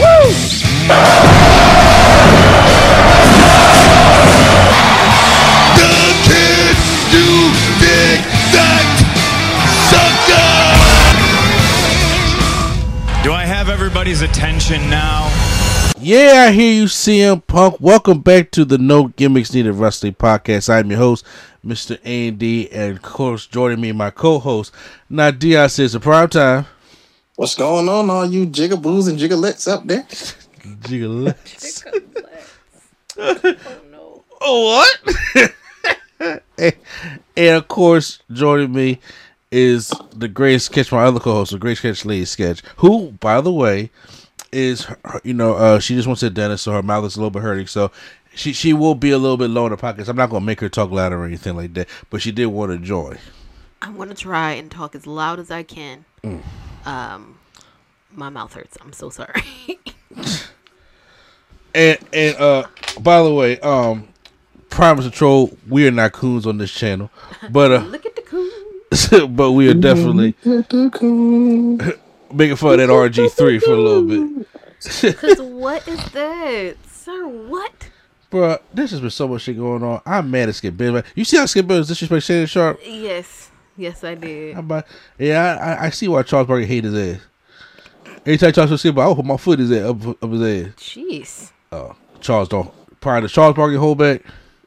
Do I have everybody's attention now? Yeah, I hear you, CM Punk. Welcome back to the No Gimmicks Needed Wrestling Podcast. I'm your host, Mr. A&D, and of course, joining me, my co-host, Nadia says the prime time. What's going on, all you jigaboos and jigalettes up there? Jiggles. oh, no. Oh what? and, and of course, joining me is the greatest sketch, my other co-host, the great sketch lady sketch, who, by the way, is her- you know uh, she just went to the dentist, so her mouth is a little bit hurting. So she she will be a little bit low in the pockets. I'm not gonna make her talk louder or anything like that, but she did want to join. I'm gonna try and talk as loud as I can. Mm. Um, my mouth hurts. I'm so sorry. And and uh, by the way, um, Primus Control, we are not coons on this channel, but uh, Look at the cool. but we are definitely making fun of that RG three for a little bit. Cause what is that, sir? What? Bro, this has been so much shit going on. I'm mad at Skip Bayless. You see how Skip Bayless disrespect Shannon Sharpe? Yes, yes, I did. I'm about, yeah, I, I- I see why Charles Barkley hate his ass. Every time Charles Skip, I will put my foot is ass up, up his ass. Jeez. Oh, Charles don't. Prior to Charles Barkley hold back.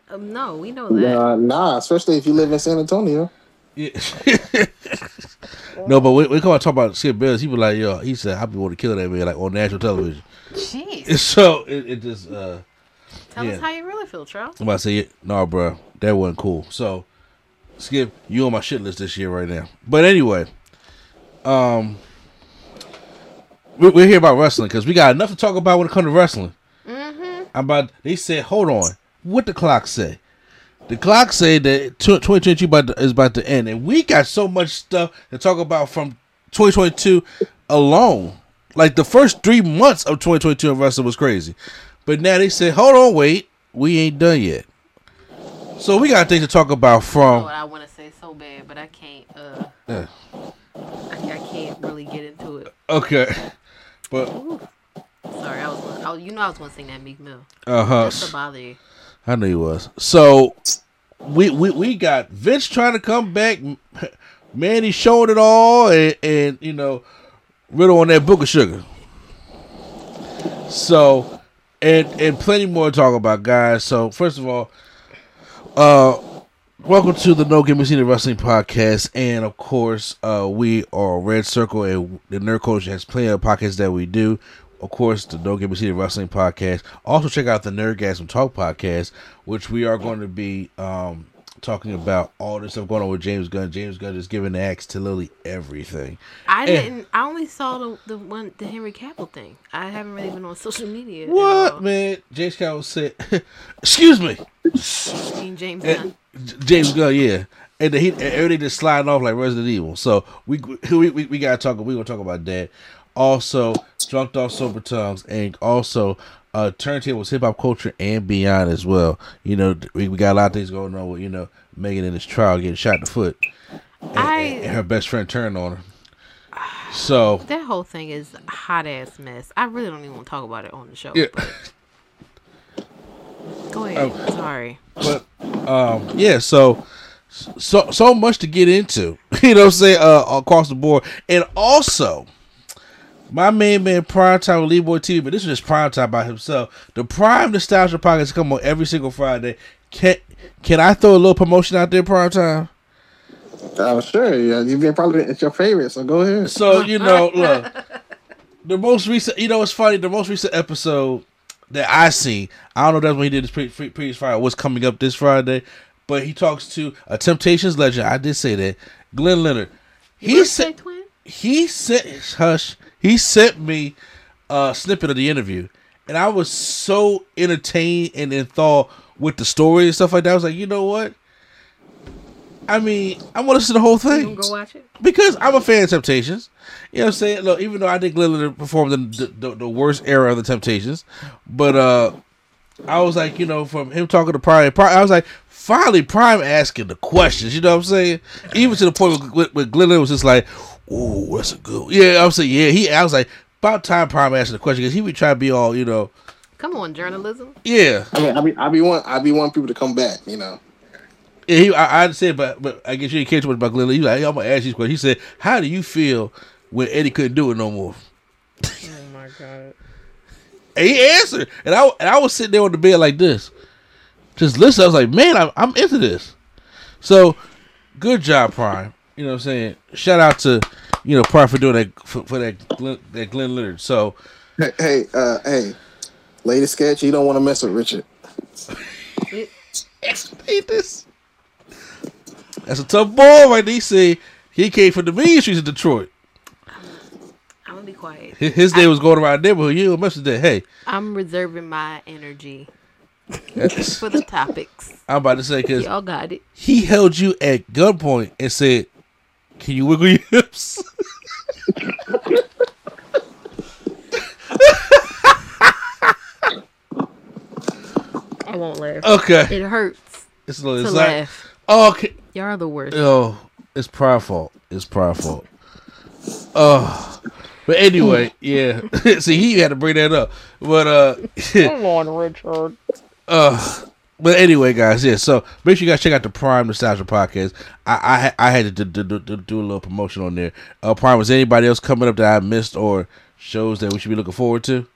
Um, no, we know that. Uh, nah, especially if you live in San Antonio. Yeah. no, but when, when come on talk about Skip Bayless, he was like, yo, he said, I be want to kill that man like on national television. Jeez. So it, it just, uh, Tell yeah. us how you really feel, Charles. I'm about to say, it. nah, bro, that wasn't cool. So, Skip, you on my shit list this year right now. But anyway, um, we- we're here about wrestling because we got enough to talk about when it comes to wrestling. Mm-hmm. I'm about. They said, hold on, what the clock say? The clock say that 2022 about to, is about to end, and we got so much stuff to talk about from 2022 alone. Like the first three months of 2022 in wrestling was crazy, but now they say, hold on, wait, we ain't done yet. So we got things to talk about Oh, from. I want to say so bad, but I can't. Uh, Yeah. I, I can't really get into it. Okay, but Sorry, I was. Gonna, oh, you know, I was going to sing that Meek Mill. uh huh. Just to bother you. I knew he was. So we we we got Vince trying to come back. Manny showing it all, and, and you know, Riddle on that book of sugar. So, and and plenty more to talk about, guys. So first of all, uh, welcome to the No Gimmicks Needed Wrestling Podcast, and of course, uh, we are Red Circle, and the Nerd Coach has plenty of podcasts that we do. Of course, the No Gimmicks Needed Wrestling Podcast. Also, check out the Nerdgasm Talk Podcast, which we are going to be um talking about all this stuff going on with James Gunn. James Gunn is giving the axe to literally everything. I And- didn't. I only saw the the one the Henry Cavill thing. I haven't really been on social media. at What man? James Cavill said, "Excuse me." James Gunn. James Gunn, yeah, and he, and everything just sliding off like Resident Evil. So we we we, we gotta talk. We gonna talk about that. Also, drunk off sober tongues, and also uh turntables, hip hop culture, and beyond as well. You know, we, we got a lot of things going on with you know Megan Thee Stallion getting shot in the foot, and, I and her best friend turned on her. So that whole thing is hot ass mess. I really don't even want to talk about it on the show. yeah. Go ahead. Oh. Sorry. but um yeah so so so much to get into you know what i'm saying uh across the board and also my main man prime time with Lee Boy TV, but this is just prime time by himself. The prime nostalgia podcast come on every single Friday. Can can I throw a little promotion out there, prime time? I'm sure. Yeah, you've been probably it's your favorite, so go ahead. So you know, look, the most recent. You know, it's funny. The most recent episode that I seen. I don't know if that's when he did this pre- pre- previous Friday. What's coming up this Friday? But he talks to a Temptations legend. I did say that, Glenn Leonard. He said he sent hush. He sent me a snippet of the interview, and I was so entertained and enthralled with the story and stuff like that. I was like, you know what? I mean, I want to listen to the whole You thing gonna go watch it? because I'm a fan of Temptations. You know what I'm saying? Look, even though I think Lillard performed in the, the, the worst era of the Temptations, but uh, I was like, you know, from him talking to Prime, Prime I was like, finally, Prime asking the questions. You know what I'm saying? Even to the point where, where, where Glenn was just like, "Ooh, that's a good." One. Yeah, I was saying, yeah. He, I was like, about time Prime asking the question because he would try to be all, you know, Come on, journalism. yeah. I mean, I be I be want I be wanting people to come back. You know. Yeah, he, I, I said, but but I guess you didn't care too much about Glenn. Lee. He was like, hey, I'm gonna ask you this question. He said, "How do you feel when Eddie couldn't do it no more?" Oh my god. And he answered, and I and I was sitting there on the bed like this, just listen. I was like, "Man, I'm I'm into this." So, good job, Prime. You know what I'm saying? Shout out to you know Prime for doing that for, for that Glenn, that Glenn Leonard. So, Hey, hey, uh, hey, latest sketch. You don't want to mess with Richard. explain this. That's a tough boy, right? there. He said he came from the mean streets of Detroit. I'm gonna be quiet. His, his day was going around the neighborhood. You don't mess with that. Hey, I'm reserving my energy for the topics. I'm about to say because Y'all got it. he held you at gunpoint and said, "Can you wiggle your hips?" I won't laugh. okay, It hurts it's a little to laugh. Oh, okay. Y'all are the worst. Oh, it's pride fault. It's pride fault. Oh, but anyway, yeah. See, he had to bring that up, but uh, Come on, Richard. uh, but anyway, guys, yeah. So make sure you guys check out the Prime Nostalgia podcast. I I, I had to do, do, do, do a little promotion on there. Uh, Prime, was anybody else coming up that I missed or shows that we should be looking forward to?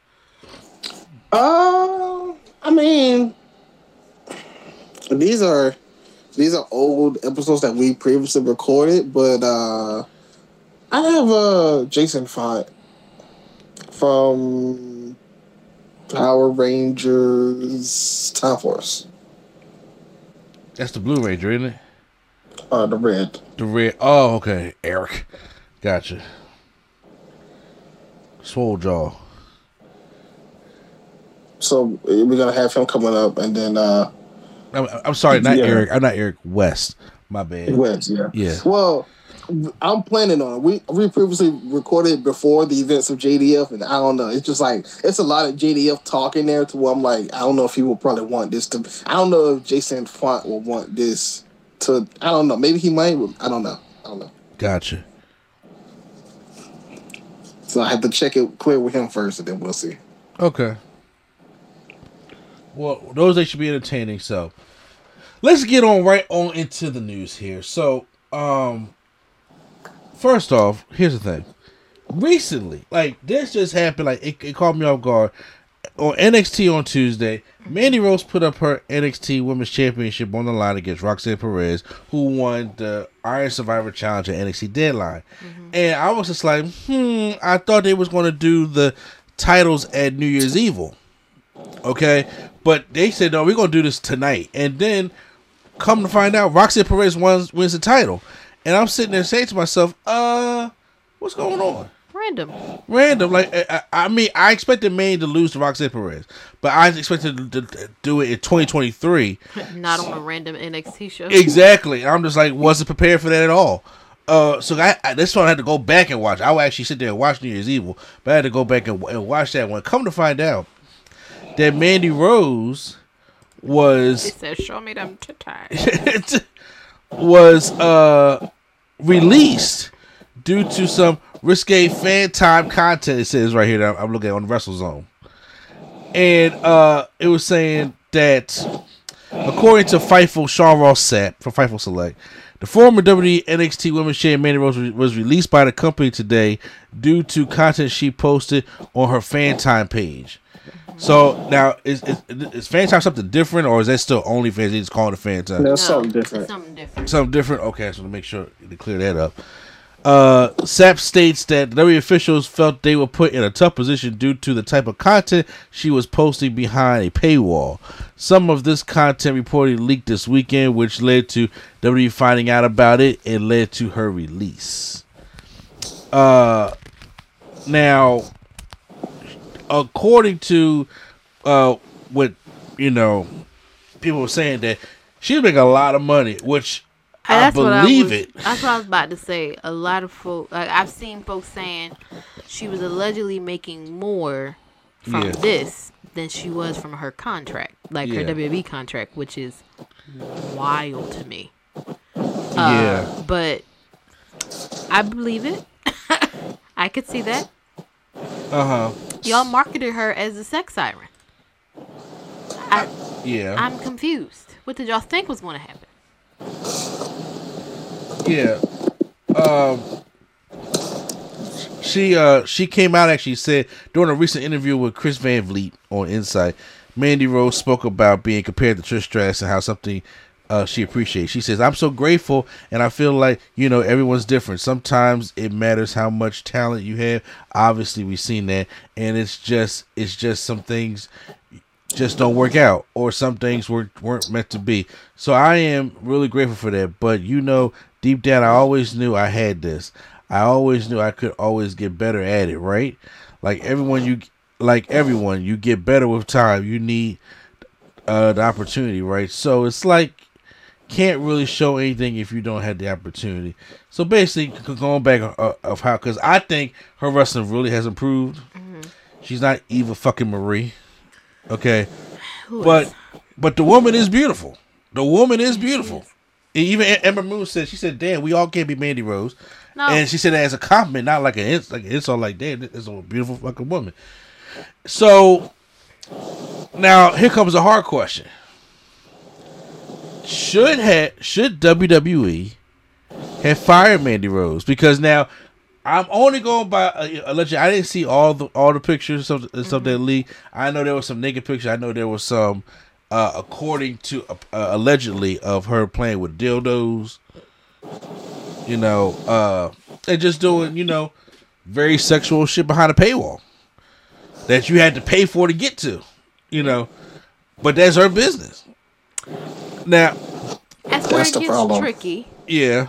Uh, I mean, these are these are old episodes that we previously recorded, but uh, I have uh Jason Faunt from Power Rangers Time Force, That's the Blue Ranger, isn't it? uh, the red. The red. Oh, okay. Eric, gotcha. Swole jaw. So we're gonna have him coming up, and then uh, I'm, I'm sorry, not Yeah. Eric. I'm not Eric West. My bad. West, yeah, Yeah. Well, I'm planning on it. We we previously recorded before the events of JDF, and I don't know. It's just like it's a lot of JDF talking there to where I'm like, I don't know if he will probably want this to. I don't know if Jason Faunt will want this to. I don't know. Maybe he might. but I don't know. I don't know. Gotcha. So I have to check it clear with him first, and then we'll see. Okay. Well, those they should be entertaining. So, let's get on right on into the news here. So, um, first off, here's the thing. Recently, like this just happened. Like it, it caught me off guard. On NXT on Tuesday, Mandy Rose put up her NXT Women's Championship on the line against Roxanne Perez, who won the Iron Survivor Challenge at NXT Deadline. And I was just like, hmm, I thought they was going to do the titles at New Year's Evil. Okay, but they said no, we're gonna do this tonight, and then come to find out, Roxanne Perez wins wins the title, and I'm sitting there saying to myself, uh, what's going on? Random. Random, like I, I I mean, I expected Maine to lose to Roxanne Perez, but I expected to, to do it in 2023. Not on a random NXT show. Exactly, I'm just like wasn't prepared for that at all. Uh, so I, I this one I had to go back and watch. I would actually sit there and watch New Year's Evil, but I had to go back and, and watch that one. Come to find out that Mandy Rose He was said, "Show me them titties." was uh released due to some risque fan time content. It says right here that I'm looking at on WrestleZone, and uh it was saying that according to Fightful Sean Ross Sapp from Fightful Select. The former WWE NXT Women's Champion Mandy Rose was released by the company today due to content she posted on her fan time page. So now is is, is fan time something different, or is that still only fans? They just call it a fan time. That's No, something different. Something different. Something different. Okay, so to make sure to clear that up. Uh, Sapp states that WWE officials felt they were put in a tough position due to the type of content she was posting behind a paywall. Some of this content reportedly leaked this weekend, which led to WWE finding out about it and led to her release. Uh, now, according to uh, what you know, people were saying that she's making a lot of money, which And I that's what I believe was, it. That's what I was about to say. A lot of folks, like I've seen folks saying she was allegedly making more from Yeah. this than she was from her contract, like Yeah. her WWE contract, which is wild to me. yeah, But I believe it. I could see that. Uh huh, Y'all marketed her as a sex siren. I, yeah, I'm confused. What did y'all think was going to happen? yeah. Um, she uh she came out actually said during a recent interview with Chris Van Vliet on Insight, Mandy Rose spoke about being compared to Trish Stratus and how something uh, she appreciates. She says, "I'm so grateful, and I feel like you know everyone's different. Sometimes it matters how much talent you have. Obviously, we've seen that, and it's just it's just some things just don't work out, or some things weren't weren't meant to be. So I am really grateful for that. But you know, deep down, I always knew I had this. I always knew I could always get better at it. Right? Like everyone, you like everyone, you get better with time. You need uh, the opportunity, right? So it's like can't really show anything if you don't have the opportunity. So basically, going back uh, of how, because I think her wrestling really has improved. She's not Eva fucking Marie, okay, Who but is- but the woman is beautiful. The woman is beautiful. Even E- Ember Moon said she said, "Damn, we all can't be Mandy Rose," No. and she said that as a compliment, not like an like an insult. Like, damn, this is a beautiful fucking woman. So now here comes a hard question should have should WWE have fired Mandy Rose because now I'm only going by uh, alleged. I didn't see all the all the pictures of the stuff that leaked. I know there was some naked pictures. I know there was some, uh, according to uh, allegedly, of her playing with dildos. You know, uh, and just doing you know very sexual shit behind a paywall that you had to pay for to get to. You know, but that's her business. Now, That's where That's it the gets problem. tricky yeah,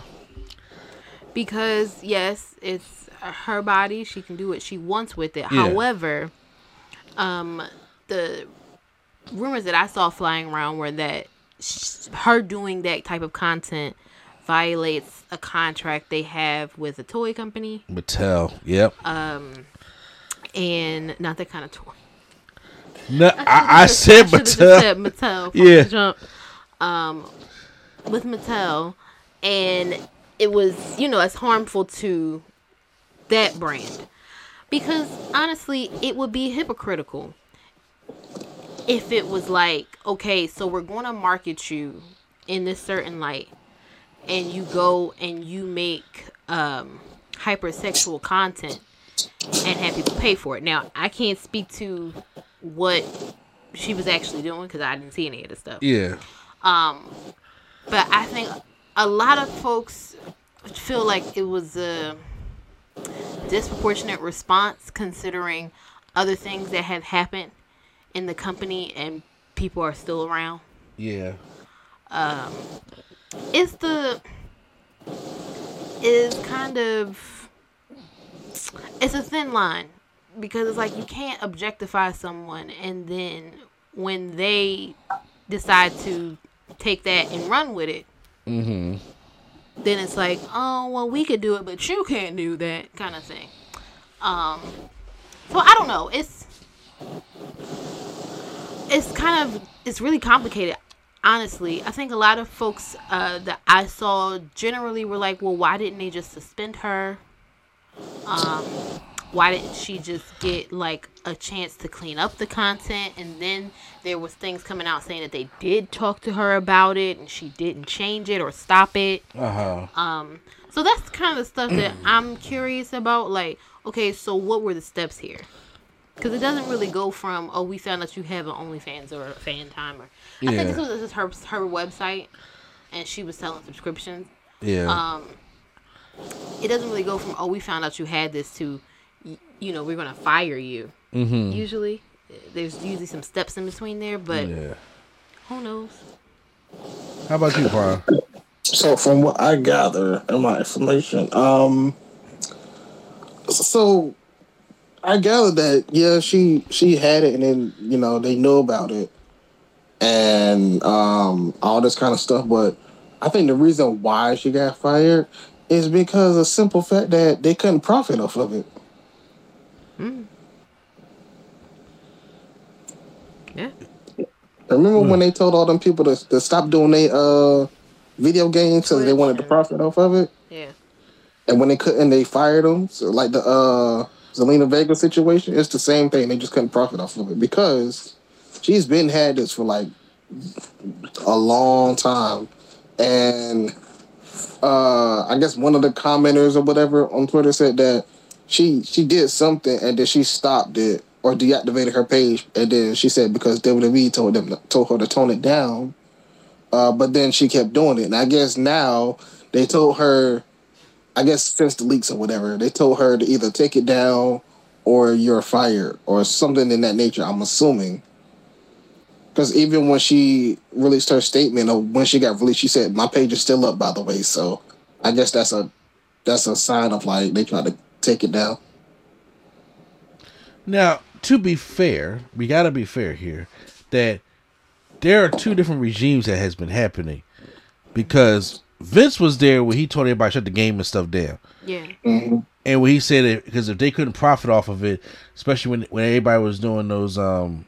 because yes, it's her body; she can do what she wants with it. Yeah. However, um, the rumors that I saw flying around were that sh- her doing that type of content violates a contract they have with a toy company, Mattel. Yep. Um, and not that kind of toy. no, I, I said Mattel. said Mattel. from Yeah. Um, with Mattel, and it was you know it's harmful to that brand because honestly, it would be hypocritical if it was like okay, so we're going to market you in this certain light, and you go and you make um, hypersexual content and have people pay for it. Now, I can't speak to what she was actually doing because I didn't see any of the stuff. Yeah. But I think a lot of folks feel like it was a disproportionate response considering other things that have happened in the company and people are still around. Yeah. Um, It's the is kind of it's a thin line because it's like you can't objectify someone and then when they decide to take that and run with it. Mm-hmm. then it's like oh well we could do it but you can't do that kind of thing. Um so i don't know. It's it's kind of it's really complicated honestly. I think a lot of folks uh, that i saw generally were like well why didn't they just suspend her? Um why didn't she just get like a chance to clean up the content and then there was things coming out saying that they did talk to her about it and she didn't change it or stop it Uh huh. um so that's kind of the stuff that i'm curious about like okay so what were the steps here because it doesn't really go from oh we found out you have an OnlyFans or a fan timer. Yeah. I think this was this is her her website, and she was selling subscriptions. Yeah. Um, it doesn't really go from oh we found out you had this to you know we're gonna fire you. mm-hmm. Usually, there's usually some steps in between there, but Yeah. who knows? How about you, Brian? So from what I gather in my information, um, so I gather that yeah, she she had it, and then you know they knew about it, and um all this kind of stuff. But I think the reason why she got fired is because of simple fact that they couldn't profit off of it. Yeah. Remember when they told all them people to, to stop doing their uh video games because they wanted to profit off of it, Yeah. and when they couldn't, they fired them. So like the uh Zelina Vega situation, it's the same thing. They just couldn't profit off of it because she's been had this for like a long time, and uh I guess one of the commenters or whatever on Twitter said that she she did something and then she stopped it or deactivated her page, and then she said because WWE told them told her to tone it down. Uh, but then she kept doing it, and I guess now they told her, I guess since the leaks or whatever, they told her to either take it down or you're fired or something in that nature. I'm assuming. Because even when she released her statement or when she got released, she said my page is still up, by the way. So I guess that's a that's a sign of like they try to take it down. Now, to be fair, we got to be fair here that there are two different regimes that has been happening because Vince was there when he told everybody to shut the game and stuff down. Yeah. And when he said it, because if they couldn't profit off of it, especially when when everybody was doing those, um,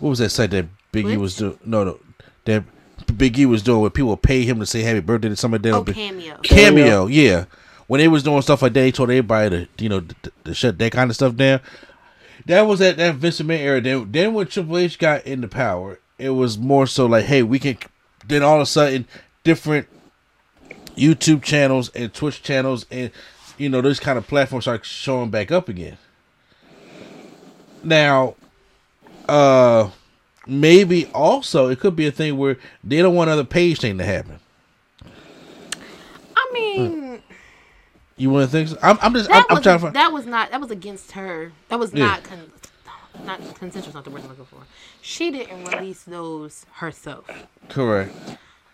what was that site that Biggie was doing? No, no, that Biggie was doing where people pay him to say happy birthday to somebody. Oh, they'll cameo. cameo, yeah. When they was doing stuff like that, they told everybody to you know to, to shut that kind of stuff down. That was at that Vince McMahon era. Then, then when Triple H got into power, it was more so like, hey, we can. Then all of a sudden, different YouTube channels and Twitch channels and you know those kind of platforms start showing back up again. Now, uh, maybe also it could be a thing where they don't want another Paige thing to happen. I mean, You want to think? So? I'm, I'm just. that I'm, I'm trying to find. that was not that was against her. That was Yeah. not con- not consensual. Not the word I'm looking for. She didn't release those herself. Correct.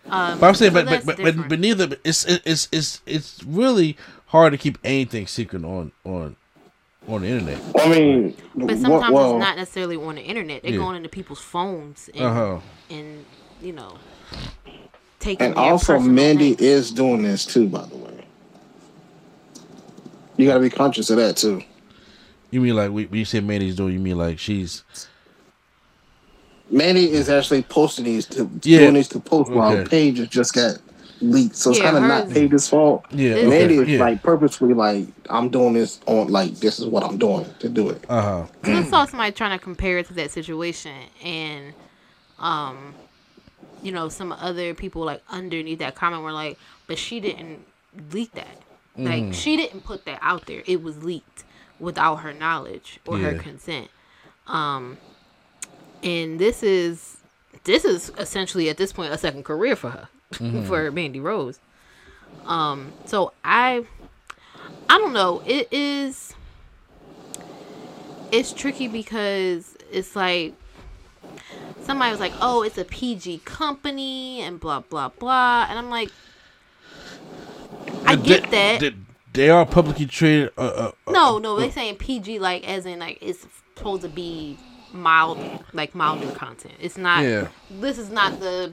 Um, But I'm saying, so but but that's but, but different. but neither. It's it's it's it's really hard to keep anything secret on on on the internet. I mean, But sometimes it's not necessarily on the internet. They're Yeah. going into people's phones and, Uh-huh. and you know, taking And also, personal Mandy things. is doing this too, by the way. You got to be conscious of that too. You mean like when you say Mandy's doing? You mean like she's Mandy is actually posting these to Yeah. doing these to post while Okay. Paige just got leaked. So it's Yeah, kind of not hers- Paige's fault. yeah It's- Mandy is yeah. like purposefully like I'm doing this on like this is what I'm doing to do it. uh huh. I saw somebody trying to compare it to that situation, and um, you know, some other people like underneath that comment were like, "But she didn't leak that. Like she didn't put that out there. It was leaked without her knowledge or her consent." Um, and this is this is essentially at this point a second career for her, for Mandy Rose. Um, so I, I don't know. It is it's tricky because it's like somebody was like, "Oh, it's a PG company," and blah blah blah, and I'm like, I They- get that. They, they are publicly traded. Uh, uh, uh, no, no, they saying PG like as in like it's supposed to be mild, like milder content. It's not. Yeah. This is not the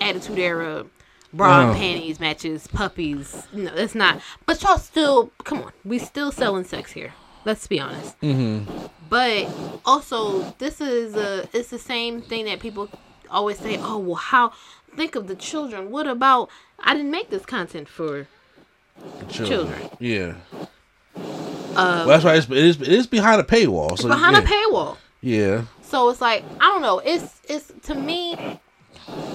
Attitude Era. Bra and No. panties matches, puppies. No, that's not. But y'all still, come on, we still selling sex here. Let's be honest. mm-hmm. But also, this is a it's the same thing that people always say. Oh well, how think of the children? What about I didn't make this content for children. Yeah. Um, well, that's why it's, it is. It is behind a paywall. So behind yeah. a paywall. Yeah. So it's like I don't know. It's it's to me.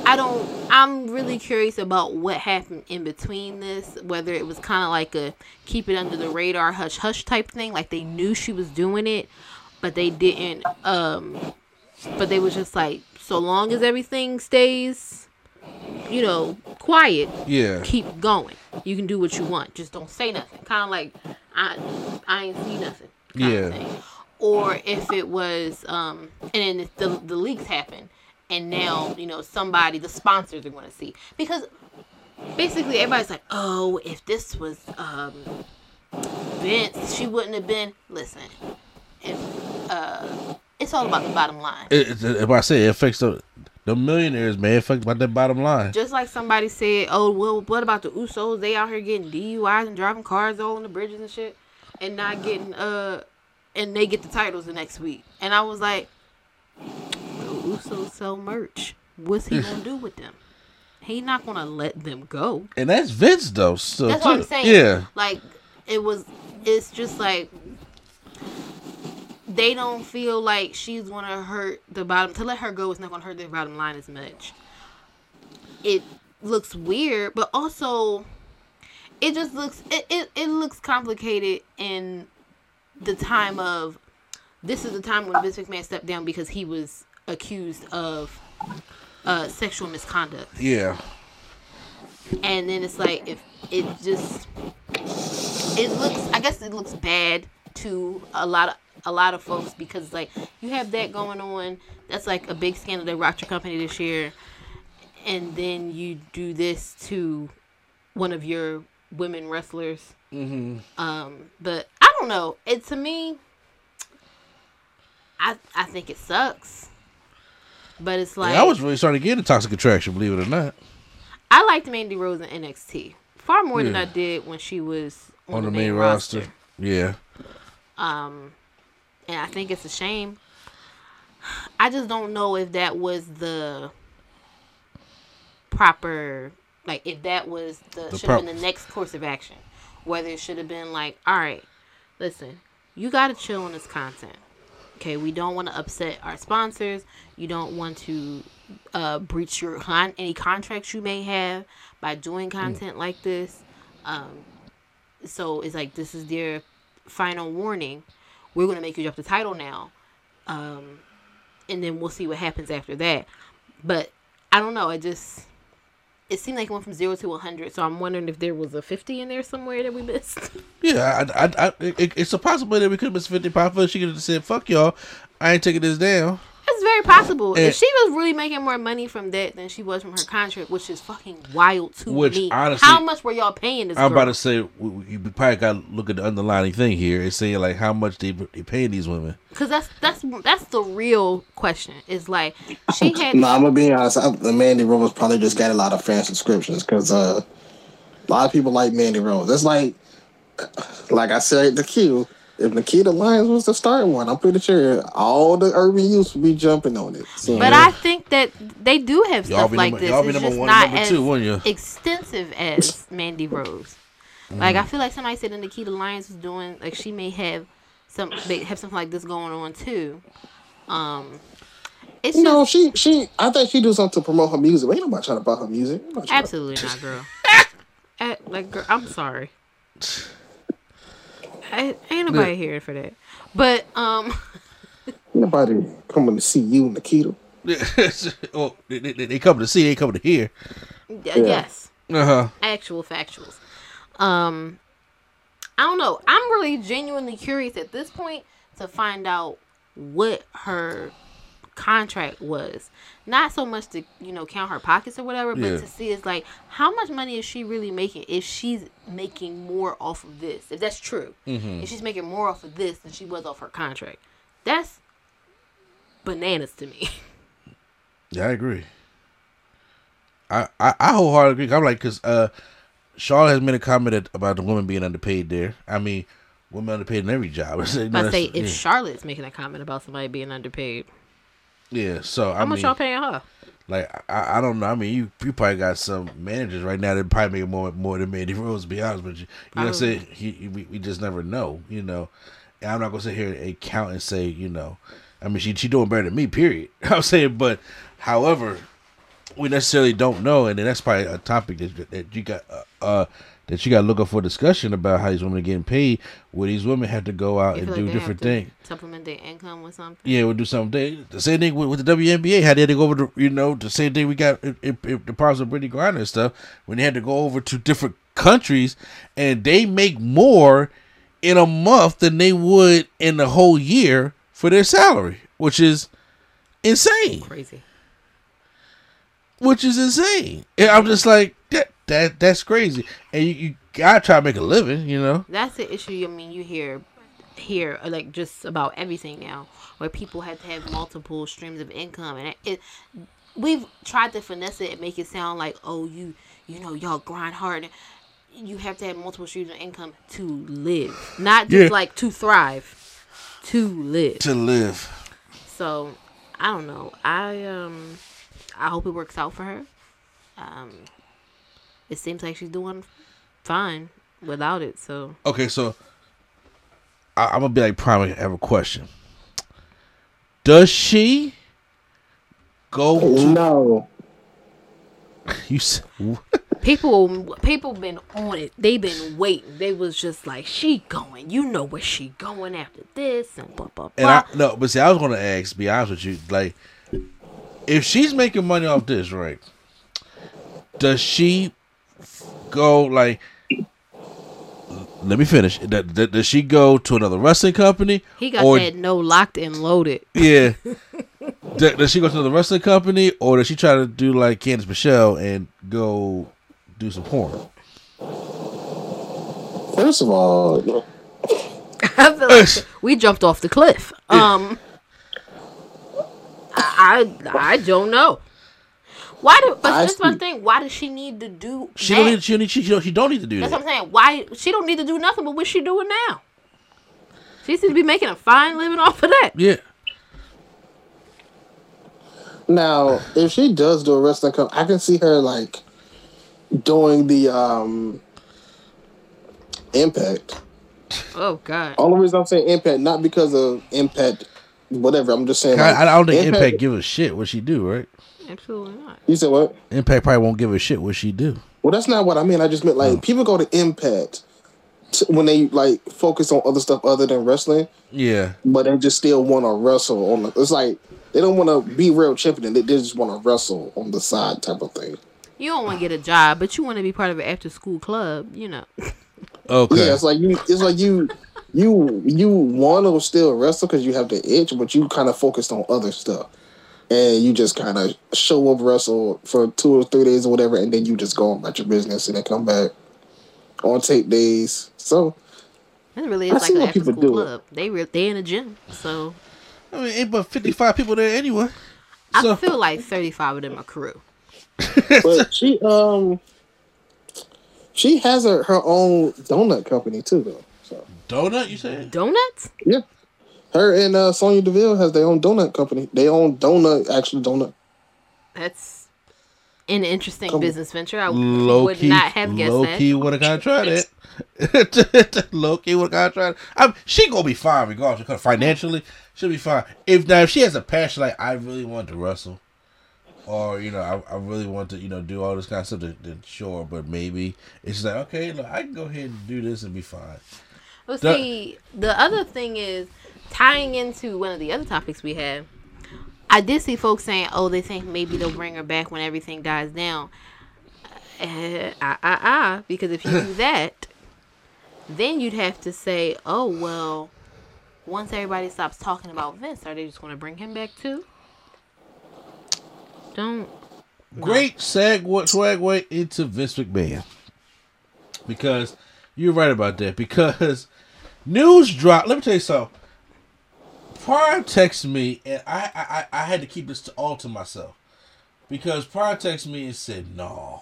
I don't. I'm really curious about what happened in between this. Whether it was kind of like a keep it under the radar, hush hush type thing, like they knew she was doing it, but they didn't. Um, but they was just like, so long as everything stays, you know, quiet, Yeah. keep going. You can do what you want. Just don't say nothing. Kind of like I I ain't see nothing. Yeah. Or if it was um and then the the leaks happen and now, you know, somebody the sponsors are going to see because basically everybody's like, "Oh, if this was um Vince, she wouldn't have been. Listen, if uh, it's all about the bottom line. It, it, if I say it affects the the millionaires, man, fuck about that bottom line. Just like somebody said, oh well, what about the Usos? They out here getting DUIs and driving cars all on the bridges and shit, and not getting uh, and they get the titles the next week. And I was like, the Usos sell merch. What's he gonna do with them? He not gonna let them go. And that's Vince though. So That's what I'm saying. Yeah. Like it was. It's just like they don't feel like she's gonna hurt the bottom. To let her go is not gonna hurt the bottom line as much. It looks weird, but also it just looks it, it, it looks complicated in the time of this is the time when Vince McMahon stepped down because he was accused of uh, sexual misconduct Yeah. and then it's like if it just it looks i guess it looks bad to a lot of a lot of folks because like you have that going on that's like a big scandal that rocked your company this year and then you do this to one of your women wrestlers Mm-hmm. um but i don't know it to me i i think it sucks but it's like I was really starting to get a toxic attraction, believe it or not. I liked Mandy Rose in NXT far more than I did when she was on, On, the main, roster. Yeah. Um, and I think it's a shame. I just don't know if that was the proper, like if that was the, The should have been the next course of action. Whether it should have been like, all right, listen, you got to chill on this content. Okay, we don't want to upset our sponsors. You don't want to uh, breach your con- any contracts you may have by doing content like this. Um, so it's like this is their final warning. We're gonna make you drop the title now, um, and then we'll see what happens after that. But I don't know. It just it seemed like it went from zero to 100. So I'm wondering if there was a 50 in there somewhere that we missed. Yeah, I, I, I, it, it's a possibility that we could have missed 50 pounds. She could have said, fuck y'all, I ain't taking this down. It's very possible. And- if she was really making more money from that than she was from her contract, which is fucking wild to Which, me. honestly, How much were y'all paying this I'm girl? about to say, we, we, you probably got to look at the underlying thing here. It's saying, like, how much they, they paying these women. Because that's that's that's the real question. Is like she had No, I'm gonna be honest. I, the Mandy Rose probably just got a lot of fan subscriptions because uh, a lot of people like Mandy Rose. It's like, like I said, the Q. If Nikita Lyons was the starting one, I'm pretty sure all the urban youths would be jumping on it. So, But I think that they do have Y'all stuff be like number- this. y'all be It's number just one not number as two, wouldn't you? extensive as Mandy Rose. Like I feel like somebody said that Nikita Lyons was doing like she may have some may have something like this going on too. Um, it's you know, she she. I think she do something to promote her music. But ain't nobody trying to buy her music. Ain't nobody trying to- absolutely not, girl. Eh, like, girl, I'm sorry. I, ain't nobody here for that. But um, Nobody coming to see you, Nikita. oh, they, they, they come to see, they come to hear. y- yes. Uh huh. actual factuals. Um, I don't know. I'm really genuinely curious at this point to find out what her contract was. Not so much to you know count her pockets or whatever, but Yeah. to see is like how much money is she really making if she's making more off of this. If that's true, if she's making more off of this than she was off her contract, that's bananas to me. Yeah, I agree. I, I, I wholeheartedly agree. I'm like, because uh, Charlotte has made a comment about the women being underpaid there. I mean, women underpaid in every job. I say if yeah. Charlotte's making a comment about somebody being underpaid, yeah, so I how much mean, y'all paying her? like I, I don't know. I mean, you you probably got some managers right now that probably make more more than Mandy Rose. To be honest with you, you know, what I'm Probably. saying he, he- we, we just never know. You know, and I'm not gonna sit here and count and say you know, I mean she she doing better than me. Period. I'm saying, but however, we necessarily don't know, and then that's probably a topic that that you got uh, uh that you got to look up for discussion about how these women are getting paid. Where these women have to go out and feel do different things. Supplement their income with something. Yeah, we'll do something. The same thing with, with the WNBA. How they had to go over to, you know, the same thing we got in, in, in the parts of Brittney Griner and stuff. When they had to go over to different countries and they make more in a month than they would in the whole year for their salary, which is insane. Crazy. Which is insane. And I'm just like that. That that's crazy. And you, you gotta try to make a living. You know. That's the issue. I mean, you hear hear uh, like just about everything now, where people have to have multiple streams of income, and it, it we've tried to finesse it and make it sound like, oh, you you know, y'all grind hard. You have to have multiple streams of income to live, not just Yeah. like to thrive, to live. To live. So I don't know. I um I hope it works out for her. Um it seems like she's doing fine without it, so Okay, so I, I'm gonna be like probably have a question. Does she go oh, to No. you? s- people people been on it. They been waiting. They was just like, she going. You know where she going after this and blah blah And blah. I no, but see, I was gonna ask. Be honest with you, like, if she's making money off this, right? Does she go like? Let me finish. Does, does she go to another wrestling company? he got or, that no locked and loaded. Yeah. does, does she go to another wrestling company, or does she try to do like Candice Michelle and go do some porn? First of all, I feel like we jumped off the cliff. Um, I, I I don't know. Why do? But I that's my thing. Why does she need to do? She that? don't need. She don't need. She, she don't, she don't need to do That's that. That's what I'm saying. Why she don't need to do nothing? But what's she doing now? She seems to be making a fine living off of that. Yeah. now if she does do a wrestling company, I can see her like doing the um impact. Oh God. All the reason I'm saying impact, not because of impact, whatever. I'm just saying. I, like, I don't think Impact, give a shit what she do, right? Absolutely not. You said what? Impact probably won't give a shit what she do. Well, that's not what I mean. I just meant like oh. people go to impact t- when they like focus on other stuff other than wrestling, Yeah. but they just still want to wrestle on. The, it's like they don't want to be real champion. They, they just want to wrestle on the side type of thing. You don't want to get a job, but you want to be part of an after school club. You know. Okay. Yeah, it's like you. It's like you. You you want to still wrestle because you have the itch, but you kind of focused on other stuff, and you just kind of show up wrestle for two or three days or whatever, and then you just go about your business and then come back on tape days. So It really I is like see an what people do. club. They re- they in a gym, so I mean, ain't but fifty five people there anyway. I feel like thirty five of them are crew. but she um she has her, her own donut company too though. So Donut, you said? Donuts? yeah. Her and uh, Sonya Deville has their own donut company. They own donut, actual donut. That's an interesting Come- business venture. I Low would key, not have guessed low that. key would have kind of tried it. low key would have kind of tried it. I'm, she gonna be fine regardless because financially she'll be fine. If now if she has a passion like I really want to wrestle, or you know I, I really want to you know do all this kind of stuff, then, then sure. But maybe it's just like okay, look, I can go ahead and do this and be fine. Well, The- see, the other thing is tying into one of the other topics we had. I did see folks saying, "Oh, they think maybe they'll bring her back when everything dies down." Uh, ah, ah, ah, because if you do that, then you'd have to say, "Oh, well, once everybody stops talking about Vince, are they just going to bring him back too?" Don't. Great seg segue into Vince McMahon because you're right about that. Because news drop. Let me tell you something. Prime texted me, and I, I I- had to keep this to all to myself because Prime texted me and said, "No,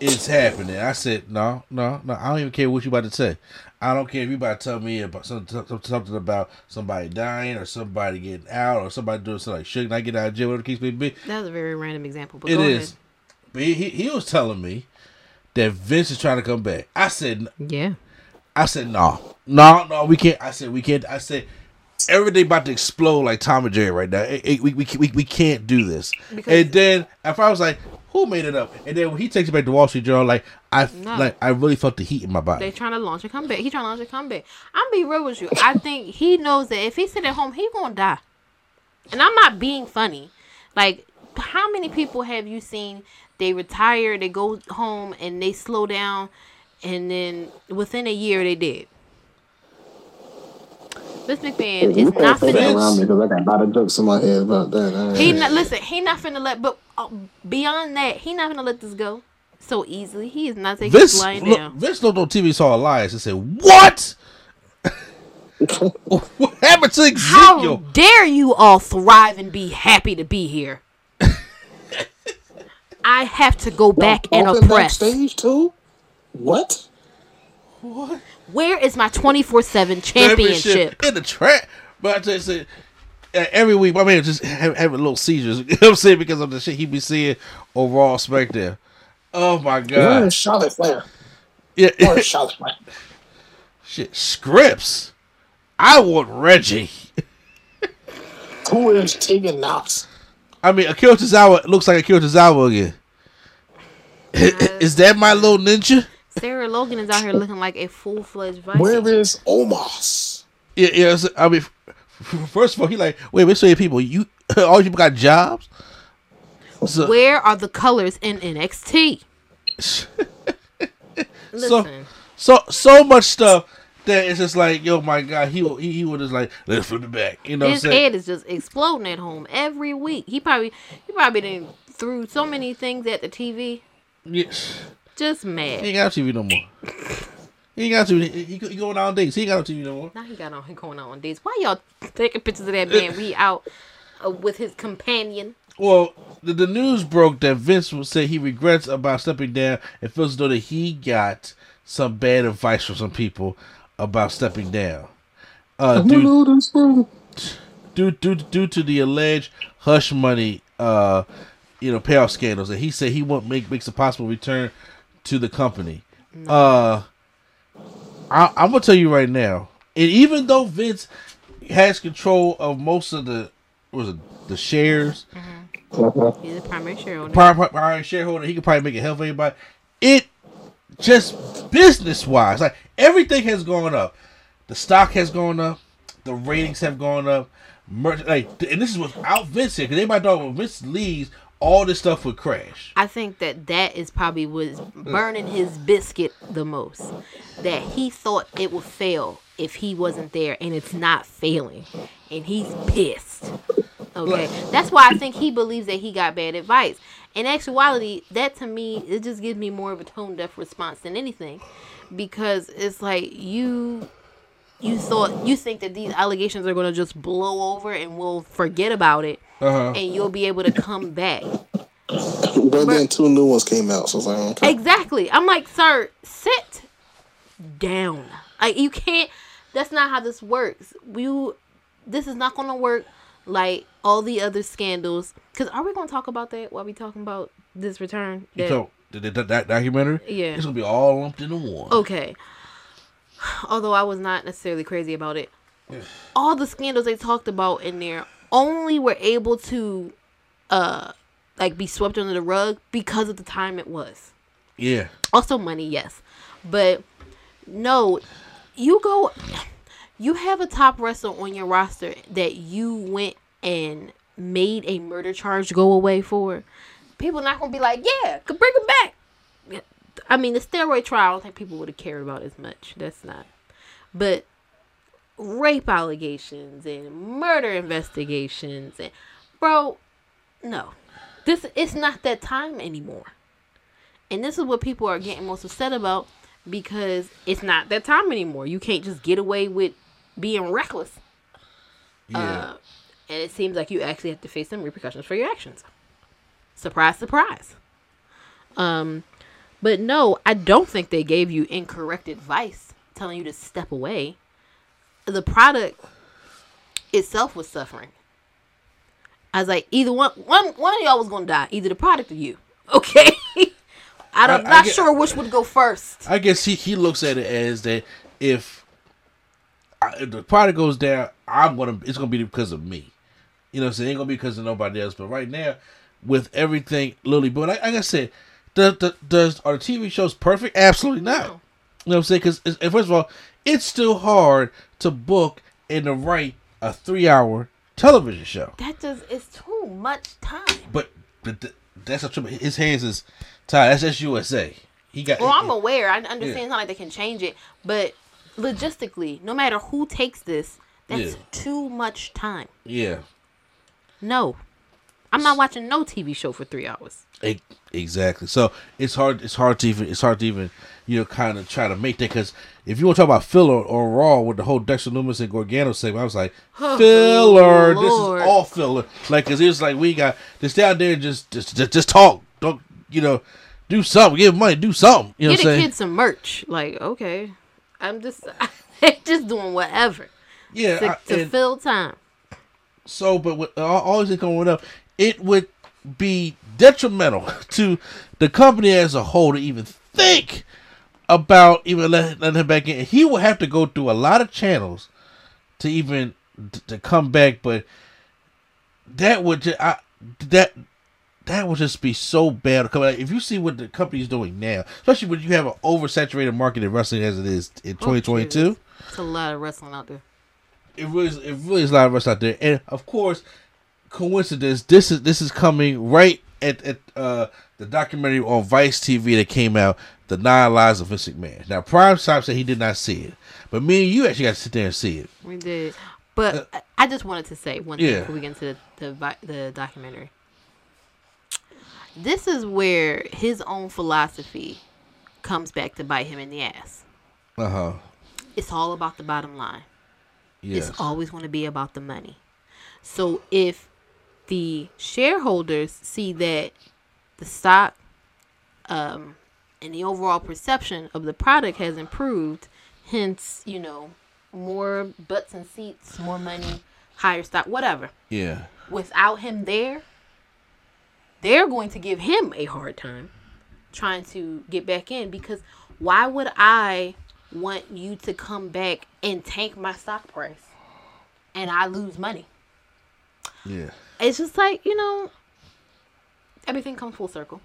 it's happening." I said, "No, no, no. I don't even care what you about to say. I don't care if you about to tell me about something, something about somebody dying or somebody getting out or somebody doing something like shouldn't I get out of jail, whatever the case may be." That was a very random example, but It go is. ahead. But he, he he was telling me that Vince is trying to come back. I said Yeah. I said no. No, no, we can't. I said we can't. I said everything about to explode like Tom and Jerry right now. It- it- we, we, we, we can't do this. Because- and then if I was like, who made it up? And then when he takes it back to Wall Street Journal, like I No. like I really felt the heat in my body. They trying to launch a comeback. He trying to launch a comeback. I'm be real with you. I think he knows that if he sit at home, he gonna die. And I'm not being funny. Like, how many people have you seen? They retire, they go home, and they slow down, and then within a year they did. Vince McMahon is You not can't finna. around me because I got a lot of jokes in my head about that. He not listen. He not finna let. But uh, beyond that, he not finna let this go. so easily. He is not taking this lying look, down. Vince looked on TV, saw Elias, and said, "What? what happened to Ezekiel? How Ezekiel?" dare you all thrive and be happy to be here? I have to go back and Talking oppress. backstage too. What? Where is my 24 7 championship? in the track. But I tell you, say, uh, every week, my man just have, having little seizures. You know what I'm saying? Because of the shit he be seeing on Raw SmackDown. Oh my Where god! is Charlotte Flair? Yeah, Where is Charlotte Flair? shit. Scripts. I want Reggie. Who is Tegan Nox? I mean, Akira Tozawa looks like Akira Tozawa again. Is that my little ninja? Sarah Logan is out here looking like a full fledged Viking. Where is Omos? Yeah, yeah. it's- I mean, f- f- first of all, he like, wait, wait, so you people, you all you got jobs? So, Where are the colors in NXT? Listen, so so much stuff that it's just like, yo, my God, he will- he, he would just like, let's flip it back. You know what I'm his head is just exploding at home every week. He probably he probably done threw so many things at the TV. Yes. Just mad. He ain't got TV no more. He ain't got TV. He, he, he going out on dates. He ain't got no TV no more. Now he got on he going out on dates. Why y'all taking pictures of that man? We out uh, with his companion. Well, the, the news broke that Vince will say he regrets about stepping down and feels as though that he got some bad advice from some people about stepping down. Uh, due, due, due, due to the alleged hush money, uh, you know, payoff scandals, and he said he won't make makes a possible return to the company. Uh, I, I'm gonna tell you right now, and even though Vince has control of most of the what was it the shares, He's the primary shareholder. prime prime shareholder, he could probably make it help anybody. It just business wise, like everything has gone up. The stock has gone up. The ratings have gone up. Merch, like, and this is without Vince here, because everybody thought when Vince leaves, all this stuff would crash. I think that that is probably what's burning his biscuit the most. That he thought it would fail if he wasn't there, and it's not failing, and he's pissed. Okay, that's why I think he believes that he got bad advice. In actuality, that to me, it just gives me more of a tone deaf response than anything, because it's like you. You thought you think that these allegations are gonna just blow over and we'll forget about it, Uh-huh. and you'll be able to come back. But then two new ones came out, so it's like, okay. Exactly. I'm like, sir, sit down. Like you can't. That's not how this works. You, this is not gonna work like all the other scandals. Cause are we gonna talk about that while we talking about this return? That- So the, the, that documentary, Yeah. it's gonna be all lumped into one. Okay. Although I was not necessarily crazy about it. All the scandals they talked about in there only were able to uh like be swept under the rug because of the time it was. Yeah, Also money, yes. But no, you go you have a top wrestler on your roster that you went and made a murder charge go away for. People not gonna be like, yeah, could bring him back. I mean, the steroid trial, I don't think people would have cared about as much. That's not. But rape allegations and murder investigations and bro, no. This it's not that time anymore. And this is what people are getting most upset about because it's not that time anymore. You can't just get away with being reckless. yeah. Uh, and it seems like you actually have to face some repercussions for your actions. Surprise, surprise. Um, but no, I don't think they gave you incorrect advice telling you to step away. The product itself was suffering. I was like, either one, one, one of y'all was gonna die, either the product or you. Okay, I'm I- I not sure which would go first. I guess he, he looks at it as that if, I, if the product goes down, I'm gonna it's gonna be because of me. You know, what I'm saying it ain't gonna be because of nobody else. But right now, with everything Lily, but like, like I said, the does are the TV shows perfect? Absolutely not. You know what I'm saying? Because first of all, it's still hard to book and to write a three hour television show. That just is too much time. But, but th- that's a trouble. His hands is tied. That's just USA. He got. Well, I'm aware. I understand it's not like they can change it, but logistically, no matter who takes this, that's Yeah. too much time. yeah. No, I'm not watching no TV show for three hours. Exactly. So it's hard. It's hard to even. It's hard to even. You know, kind of try to make that because if you want to talk about filler or raw with the whole Dexter Lumis and Gargano segment, I was like, Oh, filler. This is all filler. Like, cause it was like we got just down there and just just just, just talk. Don't you know? Do something. Give money. Do something. You know Get what a I'm saying? kid some merch. Like, okay, I'm just just doing whatever Yeah. to, I- to fill time. So, but with all, all this going up, it would be detrimental to the company as a whole to even think about even letting, letting him back in. He would have to go through a lot of channels to even to come back. But that would just I, that that would just be so bad. If you see what the company's doing now, especially when you have an oversaturated market in wrestling as it is in Oh, 2022 Jesus. It's a lot of wrestling out there. it really, is- it really is a lot of wrestling out there, and of course, coincidence. This is this is coming right at at uh, the documentary on Vice TV that came out, "The Nine Lives of Vince McMahon." Now, Prime Time said he did not see it, but me and you actually got to sit there and see it. We did, but I- I just wanted to say one thing Uh, before we get into the the, the documentary. This is where his own philosophy comes back to bite him in the ass. Uh huh. It's all about the bottom line. Yes. It's always going to be about the money. So if the shareholders see that the stock um, and the overall perception of the product has improved, hence, you know, more butts and seats, more money, higher stock, whatever. yeah. Without him there, they're going to give him a hard time trying to get back in because why would I want you to come back and tank my stock price and I lose money? Yeah. It's just like, you know, everything comes full circle.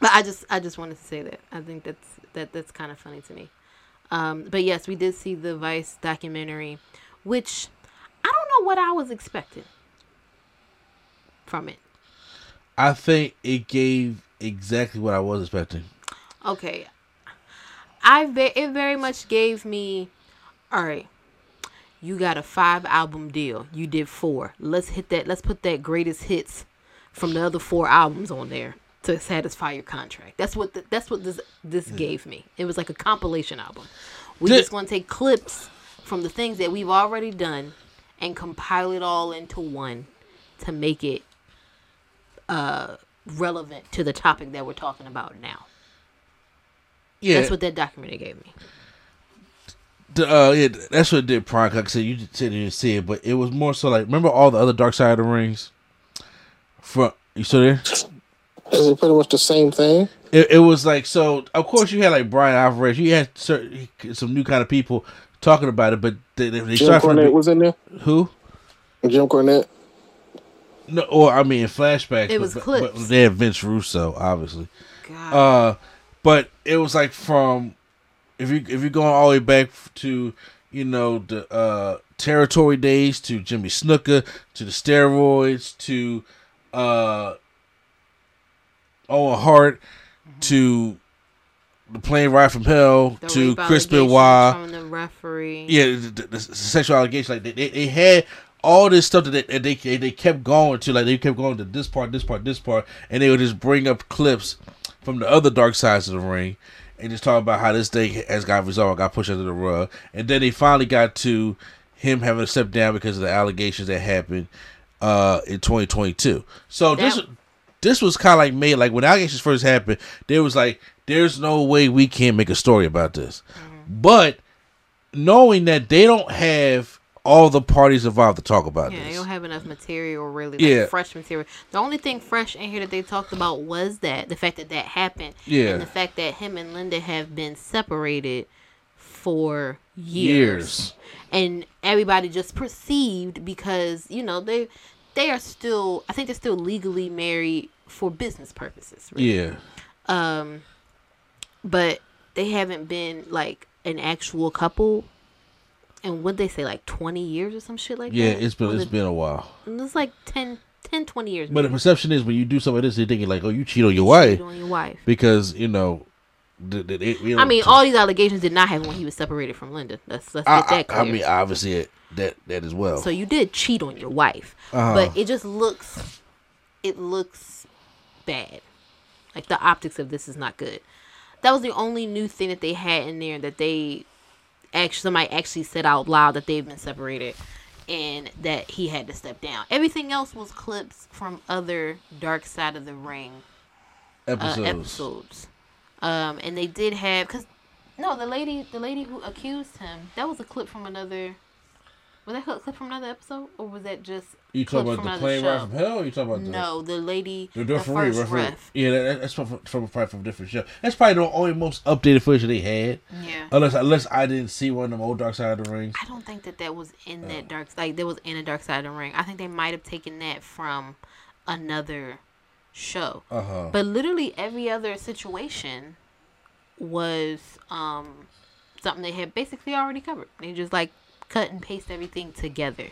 But I just I just wanted to say that. I think that's that that's kind of funny to me. Um, but yes, we did see the Vice documentary, which I don't know what I was expecting from it. I think it gave exactly what I was expecting. Okay. I ve- it very much gave me all right. You got a 5 album deal. You did 4. Let's hit that let's put that greatest hits from the other 4 albums on there to satisfy your contract. That's what the, that's what this this gave me. It was like a compilation album. We just going to take clips from the things that we've already done and compile it all into one to make it uh relevant to the topic that we're talking about now. Yeah. That's what that documentary gave me. The, uh, yeah, that's what it did. Prime, like I said, you said you didn't see it, but it was more so like remember all the other Dark Side of the Rings. From you still there? Is it pretty much the same thing? It, it was like so. Of course, you had like Bryan Alvarez. You had certain, some new kind of people talking about it, but they, they, they Jim started from the Cornette was in there. who? Jim Cornette. No, or I mean, in flashbacks. It but- was but, clips. But they had Vince Russo, obviously. God. Uh, but it was like from if you if you're going all the way back to you know the uh territory days to Jimmy Snuka to the steroids to uh Owen Hart to the plane ride from hell The to Chris Benoit. from the referee. Yeah, the, the, the sexual allegations like they, they, they had all this stuff that they, they they kept going to like they kept going to this part, this part, this part, and they would just bring up clips from the other dark sides of the ring and just talk about how this thing has got resolved, got pushed under the rug, and then they finally got to him having to step down because of the allegations that happened uh in 2022. So this That- this was kind of like made like when allegations first happened, there was like there's no way we can't make a story about this, but knowing that they don't have all the parties involved to talk about Yeah, they don't have enough material really, like Yeah. fresh material. The only thing fresh in here that they talked about was that the fact that that happened, Yeah. and the fact that him and Linda have been separated for years, Years. and everybody just perceived because you know they they are still, I think they're still legally married for business purposes. really. Yeah. Um, but they haven't been like an actual couple. And what they say, like twenty years or some shit like Yeah, that. Yeah, it's been it's the- been a while. It's like 10, 10 20 years. But the perception is when you do something like this, they're thinking like, "Oh, you cheat on your wife," Cheat on your wife. because you know. th- th- they- you I mean, all these allegations did not happen when he was separated from Linda. Let's let's I, get that I, clear. I mean, obviously it, that that as well. so you did cheat on your wife, Uh-huh. but it just looks it looks bad. Like the optics of this is not good. That was the only new thing that they had in there that they actually somebody actually said out loud that they've been separated and that he had to step down. Everything else was clips from other Dark Side of the Ring Episodes. uh, episodes. Um, and they did have because no, the lady, the lady who accused him, that was a clip from another. Was that a clip from another episode, or was that just You talking about the plane ride from hell? Or you talking about the No, the lady, the, the, referee, first referee. ref. Yeah, that, that's from, from probably from a different show. That's probably the only most updated footage they had. Yeah. Unless unless I didn't see one of them old Dark Side of the Rings. I don't think that that was in that dark like that was in a dark side of the ring. I think they might have taken that from another show. Uh huh. But literally every other situation was um something they had basically already covered. They just like cut and paste everything together.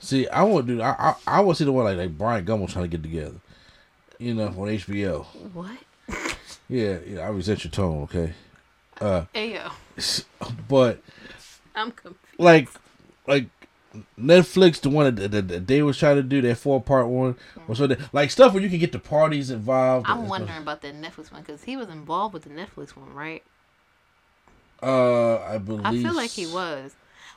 See, I want to do. I I, I to see the one like like Bryant Gumbel trying to get together. You know, on HBO. What? Yeah, yeah. I resent your tone, okay. Uh, Hey yo, but I'm confused. like, like Netflix, the one that, that, that they was trying to do that four part one, or so that, like stuff where you can get the parties involved. I'm wondering about that Netflix one because he was involved with the Netflix one, right? Uh, I believe. I feel like he was.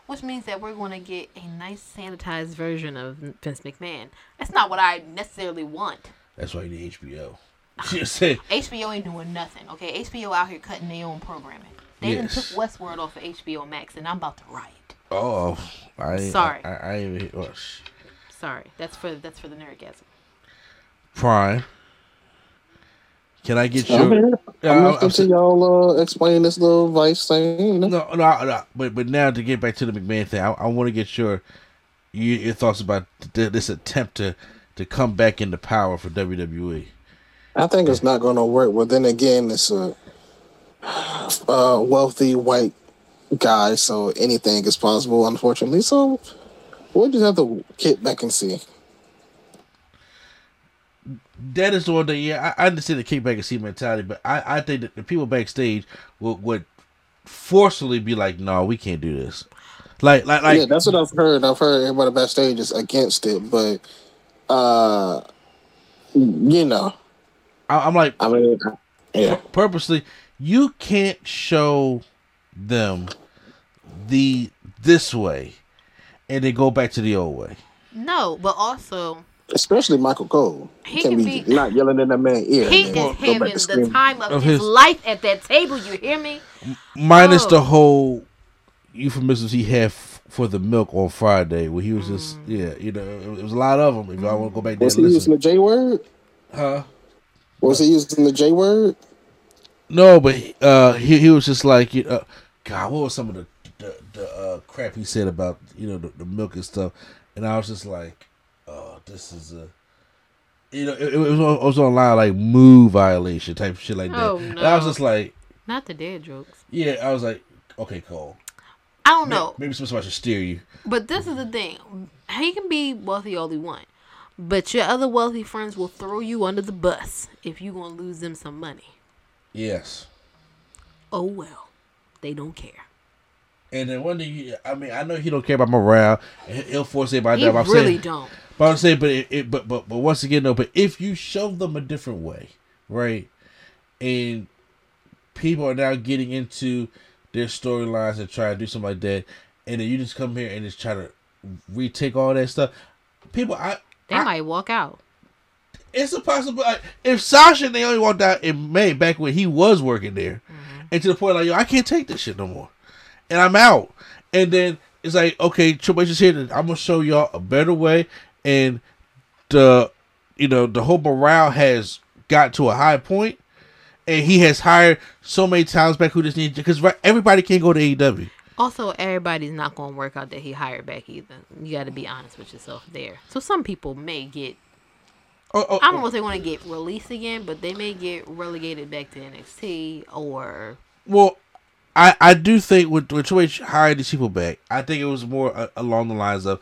Which means that we're going to get a nice sanitized version of Vince McMahon. That's not what I necessarily want. That's why you need HBO. HBO ain't doing nothing, okay? HBO out here cutting their own programming. They didn't Yes. took Westworld off of HBO Max, and I'm about to riot. "Oh, I Sorry. I, I, I even- oh, Sorry, that's for that's for the nerdgasm. Prime." Can I get your? here. I'm I'm- to y'all uh, explain this little vice thing. You know? No, no, no, but but now to get back to the McMahon thing, I, I want to get your your, your thoughts about th- this attempt to to come back into power for. WWE. I think it's not going to work. But then again, it's a uh, wealthy white guy, so anything is possible, unfortunately. So we'll just have to kick back and see. That is the one that yeah, I, I understand the kickback and see mentality, but I, I think that the people backstage would would forcefully be like, no, we can't do this. Like like like yeah, that's what I've heard. I've heard everybody backstage is against it, but uh, you know, I, I'm like I mean, yeah, purposely, you can't show them the this way and then go back to the old way. No, but also especially Michael Cole. He Can't can be, be- not yelling in that man's ear. he and is then having to the screaming. time of, Of his, his- life at that table. You hear me? Minus Oh. the whole euphemisms he had f- for the milk on Friday, where he was just Mm. yeah, you know, it, it was a lot of them. If y'all want to go back there Was and he using the J word? huh? Was he using the J word? No, but uh, he he was just like, you know, God, what was some of the the, the uh, crap he said about you know the, the milk and stuff, and I was just like, this is a. You know, it, it was on, it was online like move violation type shit like that. Oh, And I was just like, Not the dead jokes. yeah, I was like, okay, Cole. I don't know. Maybe somebody should steer you. But this is the thing. He can be wealthy all he want. But your other wealthy friends will throw you under the bus if you gonna lose them some money. Yes. Oh well. They don't care. And then one thing, I mean, I know he don't care about morale. he- He'll force everybody He down. really saying, don't. But I'm saying, but it, it, but but but once again, though, but if you show them a different way, right, and people are now getting into their storylines and try to do something like that, and then you just come here and just try to retake all that stuff, people, I They I- might walk out. it's a possibility. If Sasha and Naomi walked out in May, back when he was working there, mm-hmm. and to the point like, yo, I can't take this shit no more, and I'm out. And then it's like, okay, Triple H is here. I'm gonna show y'all a better way, and the, you know, the whole morale has got to a high point, and he has hired so many times back who just need because everybody can't go to AEW. Also, everybody's not gonna work out that he hired back either. You got to be honest with yourself there. So some people may get. Oh, oh, I don't know if they want to get released again, but they may get relegated back to NXT or Well, I I do think with with Triple H hired these people back, I think it was more uh, along the lines of,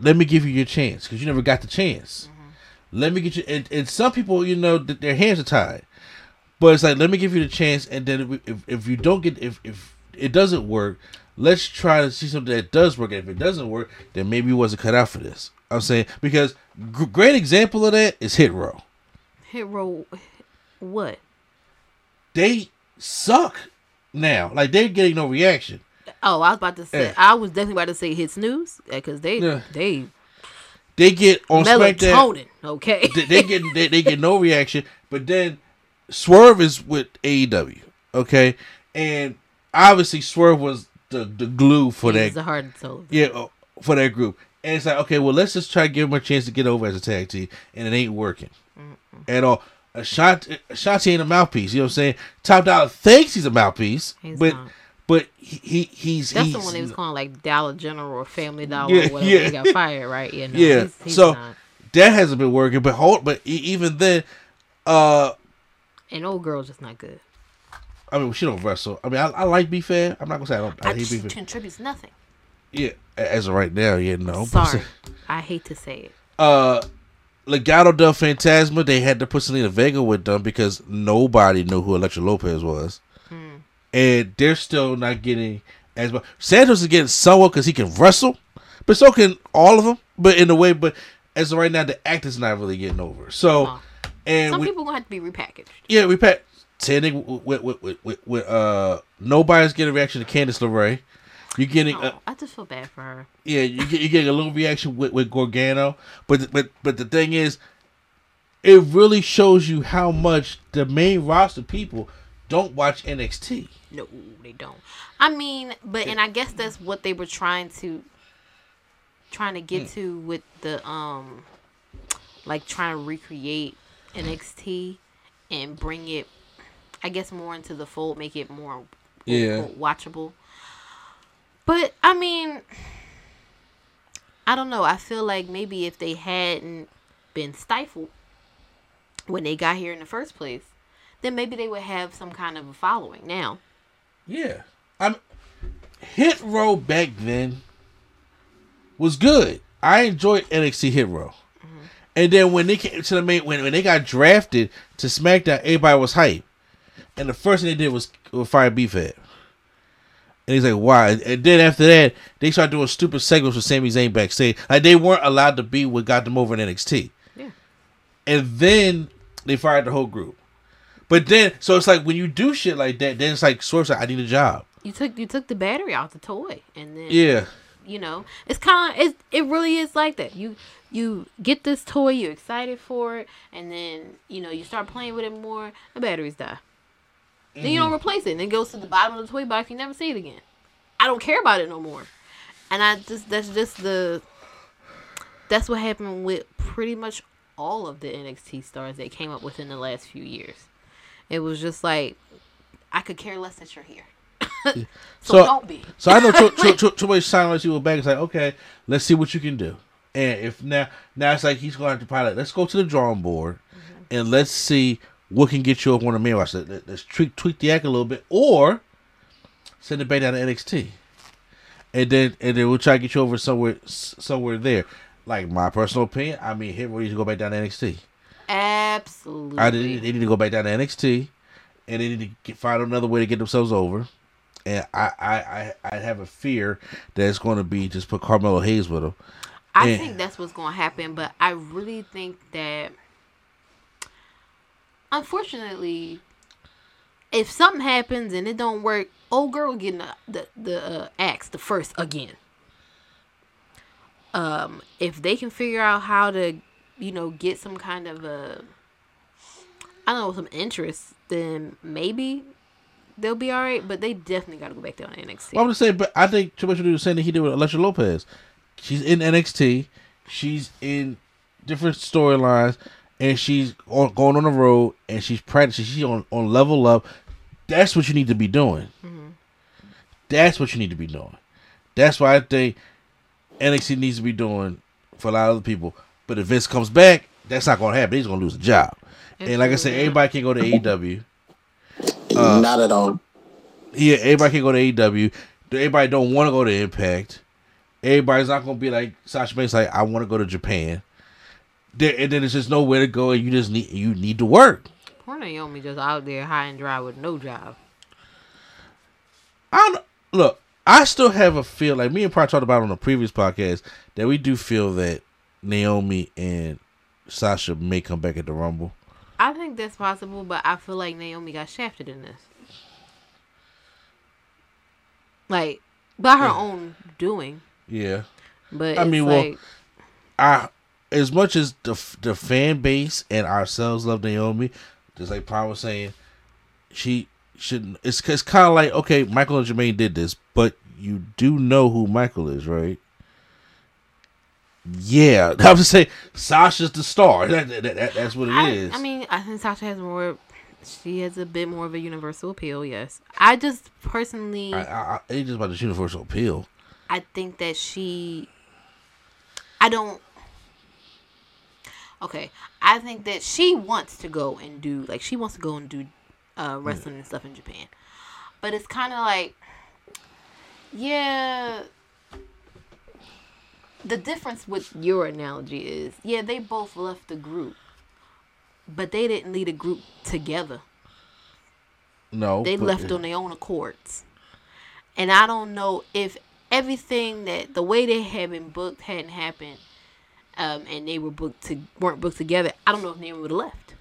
let me give you your chance because you never got the chance. Mm-hmm. Let me get you. And, and some people, you know, th- their hands are tied, but it's like let me give you the chance, and then if if, if you don't get if if it doesn't work, let's try to see something that does work. And if it doesn't work, then maybe it wasn't cut out for this. I'm saying because g- great example of that is Hit Row. Hit row, what? They suck now. Like they're getting no reaction. Oh, I was about to say. Yeah. I was definitely about to say hit snooze because they Yeah. they They get on melatonin. Okay. They, they get they, they get no reaction. But then Swerve is with AEW. Okay, and obviously Swerve was the the glue for He's that. the heart and soul. Yeah, uh, for that group. And it's like, okay, well, let's just try to give him a chance to get over as a tag team, and it ain't working at all. Ashante, Ashante ain't a mouthpiece. You know what I'm saying? Top Dollar thinks he's a mouthpiece, He's but not. But he, he he's That's he's, the one they was calling like Dollar General or Family Dollar Yeah, or whatever. yeah. They got fired, right? Yeah. No, yeah. He's, he's so not. that hasn't been working. But hold, but e- even then, uh, And old girl's just not good. I mean, she don't wrestle. I mean, I, I like be fair. I'm not gonna say I don't. I, I hate she be fair. contributes nothing. Yeah, as of right now, yeah, no. Sorry, I hate to say it. uh Legado del Fantasma, they had to put Zelina Vega with them because nobody knew who Elektra Lopez was. And they're still not getting as much. Santos is getting somewhat because he can wrestle, but so can all of them. But in a way, but as of right now, the act is not really getting over. So, No. and Some we, people gonna have to be repackaged. yeah, we pat sending with with, with, with, with uh nobody's getting a reaction to Candice LeRae. You're getting Oh, uh, I just feel bad for her. yeah, you get you getting a little reaction with, with Gargano, but but but the thing is, it really shows you how much the main roster people don't watch NXT. No, they don't. I mean, but and I guess that's what they were trying to trying to get Hmm. to with the um like trying to recreate NXT and bring it I guess more into the fold, make it more Yeah. watchable. But I mean I don't know. I feel like maybe if they hadn't been stifled when they got here in the first place, then maybe they would have some kind of a following now. Yeah, I'm Hit Row back then was good. I enjoyed NXT Hit Row. Mm-hmm. And then when they came to the main, when, when they got drafted to SmackDown, everybody was hype. And the first thing they did was, was fire B-Fab. And he's like, why? And then after that, they started doing stupid segments with Sami Zayn backstage. Like they weren't allowed to be what got them over in NXT. Yeah. And then they fired the whole group. But then, so it's like when you do shit like that, then it's like Swerve's like, I need a job. You took you took the battery out the toy, and then Yeah. you know it's kind of it. It really is like that. You you get this toy, you're excited for it, and then you know you start playing with it more. The batteries die. Then you don't mm-hmm. replace it, and it goes to the bottom of the toy box. You never see it again. I don't care about it no more. And I just that's just the that's what happened with pretty much all of the NXT stars that came up within the last few years. It was just like I could care less that you're here. so, So- don't be. So I know too, too, too, too much silence you were back. It's like, okay, let's see what you can do. And if now, now it's like he's going to have to pilot. Let's go to the drawing board mm-hmm. and let's see what can get you up on the main roster. Let- Let's tweak, tweak the act a little bit, or send it back down to NXT, and then and then we'll try to get you over somewhere somewhere there. Like my personal opinion, I mean, him needs to go back down to NXT. Absolutely. I did, they need to go back down to NXT, and they need to get, find another way to get themselves over. And I, I, I, I have a fear that it's going to be just put Carmelo Hayes with them. I And- think that's what's going to happen, but I really think that, unfortunately, if something happens and it don't work, old girl getting the the, the uh, axe the first again. Um, if they can figure out how to, you know, get some kind of a, I don't know, some interest, then maybe they'll be all right. But they definitely got to go back down to NXT. Well, I'm just saying, but I think Triple H will do the same thing he did with Elektra Lopez. She's in NXT, she's in different storylines, and she's on, going on the road, and she's practicing. She's on, on level up. That's what you need to be doing. Mm-hmm. That's what you need to be doing. That's why I think NXT needs to be doing for a lot of other people. But if Vince comes back, that's not going to happen. He's going to lose a job. And like I said, mm-hmm. everybody can go to AEW. Uh, not at all. Yeah, everybody can go to AEW. Everybody don't want to go to Impact. Everybody's not gonna be like Sasha Banks. Like I want to go to Japan. There, and then there's just nowhere to go, and you just need you need to work. Poor Naomi just out there high and dry with no job. I don't look. I still have a feel like me and Pryor talked about on a previous podcast that we do feel that Naomi and Sasha may come back at the Rumble. I think that's possible, but I feel like Naomi got shafted in this. Like by her own doing. Yeah. But I mean, well, I as much as the the fan base and ourselves love Naomi, just like Prime was saying, she shouldn't. It's it's kind of like okay, Michael and Jermaine did this, but you do know who Michael is, right? Yeah, I was say Sasha's the star. That, that, that- that's what it I, is. I mean, I think Sasha has more. She has a bit more of a universal appeal. Yes, I just personally, I, I, I, it's just about the universal appeal. I think that she. I don't. Okay, I think that she wants to go and do like she wants to go and do uh, wrestling and stuff in Japan, but it's kind of like, yeah. The difference with your analogy is, yeah, they both left the group, but they didn't lead a group together. No, They left on their own accords. And I don't know if everything that the way they had been booked hadn't happened, um, and they were booked to weren't booked together. I don't know if Naomi would have left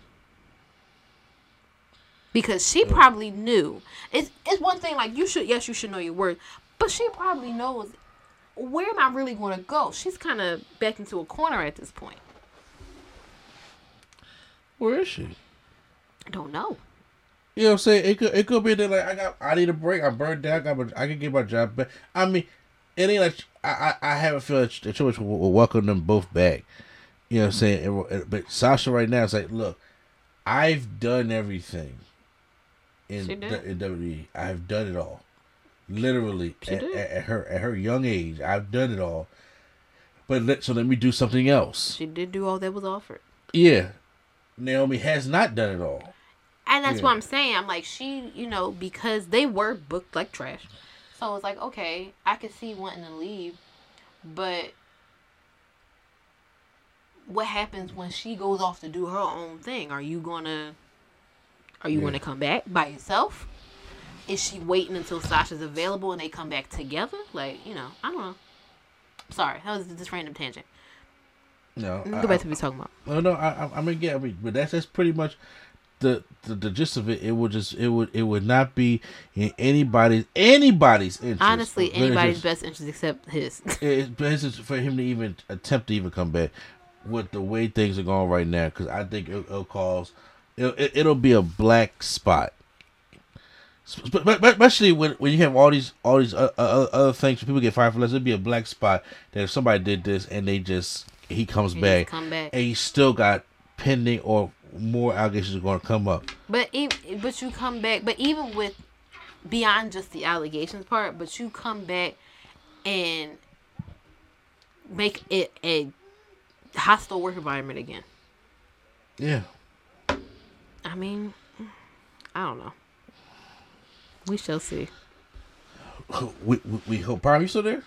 because she probably knew. It's it's one thing like you should yes you should know your worth, but she probably knows where am I really going to go. She's kind of backed into a corner at this point. Where is she? I don't know. You know what I'm saying? It could it could be that like I got I need a break. I'm burned down. I got my, I can get my job back. I mean, it ain't like I I, I have a feeling that Triple H will, will welcome them both back. You know what I'm saying? And- and- but Sasha right now is like, look, I've done everything in, the- in WWE. I've done it all. Literally at, at, at her at her young age, I've done it all. But let so let me do something else. She did do all that was offered. Yeah, Naomi has not done it all. And that's Yeah. what I'm saying. I'm like, she, you know, because they were booked like trash. So it's like, okay, I could see wanting to leave, but what happens when she goes off to do her own thing? Are you gonna, are you Yeah. gonna come back by yourself? Is she waiting until Sasha's available and they come back together? Like, you know, I don't know. Sorry, that was just random tangent. No, Go I- back I- to what we talking about. No, no, I, I, I mean, yeah, I mean, but that's that's pretty much the, the the gist of it. It would just it would it would not be in anybody's anybody's interest. Honestly, anybody's just- best interest except his. It's best is for him to even attempt to even come back with the way things are going right now. Because I think it'll, it'll cause it'll, it- it'll be a black spot. Especially when, when you have all these all these uh, uh, other things, people get fired for less, it'd be a black spot that if somebody did this and they just he comes back, come back. and he still got pending or more allegations are going to come up. But but you come back. But even with beyond just the allegations part, but you come back and make it a hostile work environment again. Yeah, I mean, I don't know. We shall see. we we, we hope. Prime, you still there?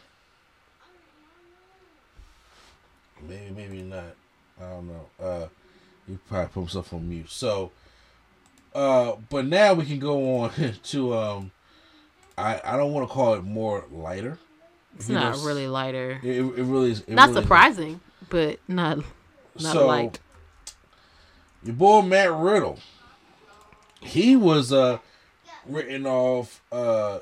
Maybe, maybe not. I don't know. Uh, you probably put himself on mute. So, uh, but now we can go on to um, I I don't want to call it more lighter. It's not know, really lighter. It, it really is. It not really is. surprising, but not not So, light. Your boy Matt Riddle. He was uh written off uh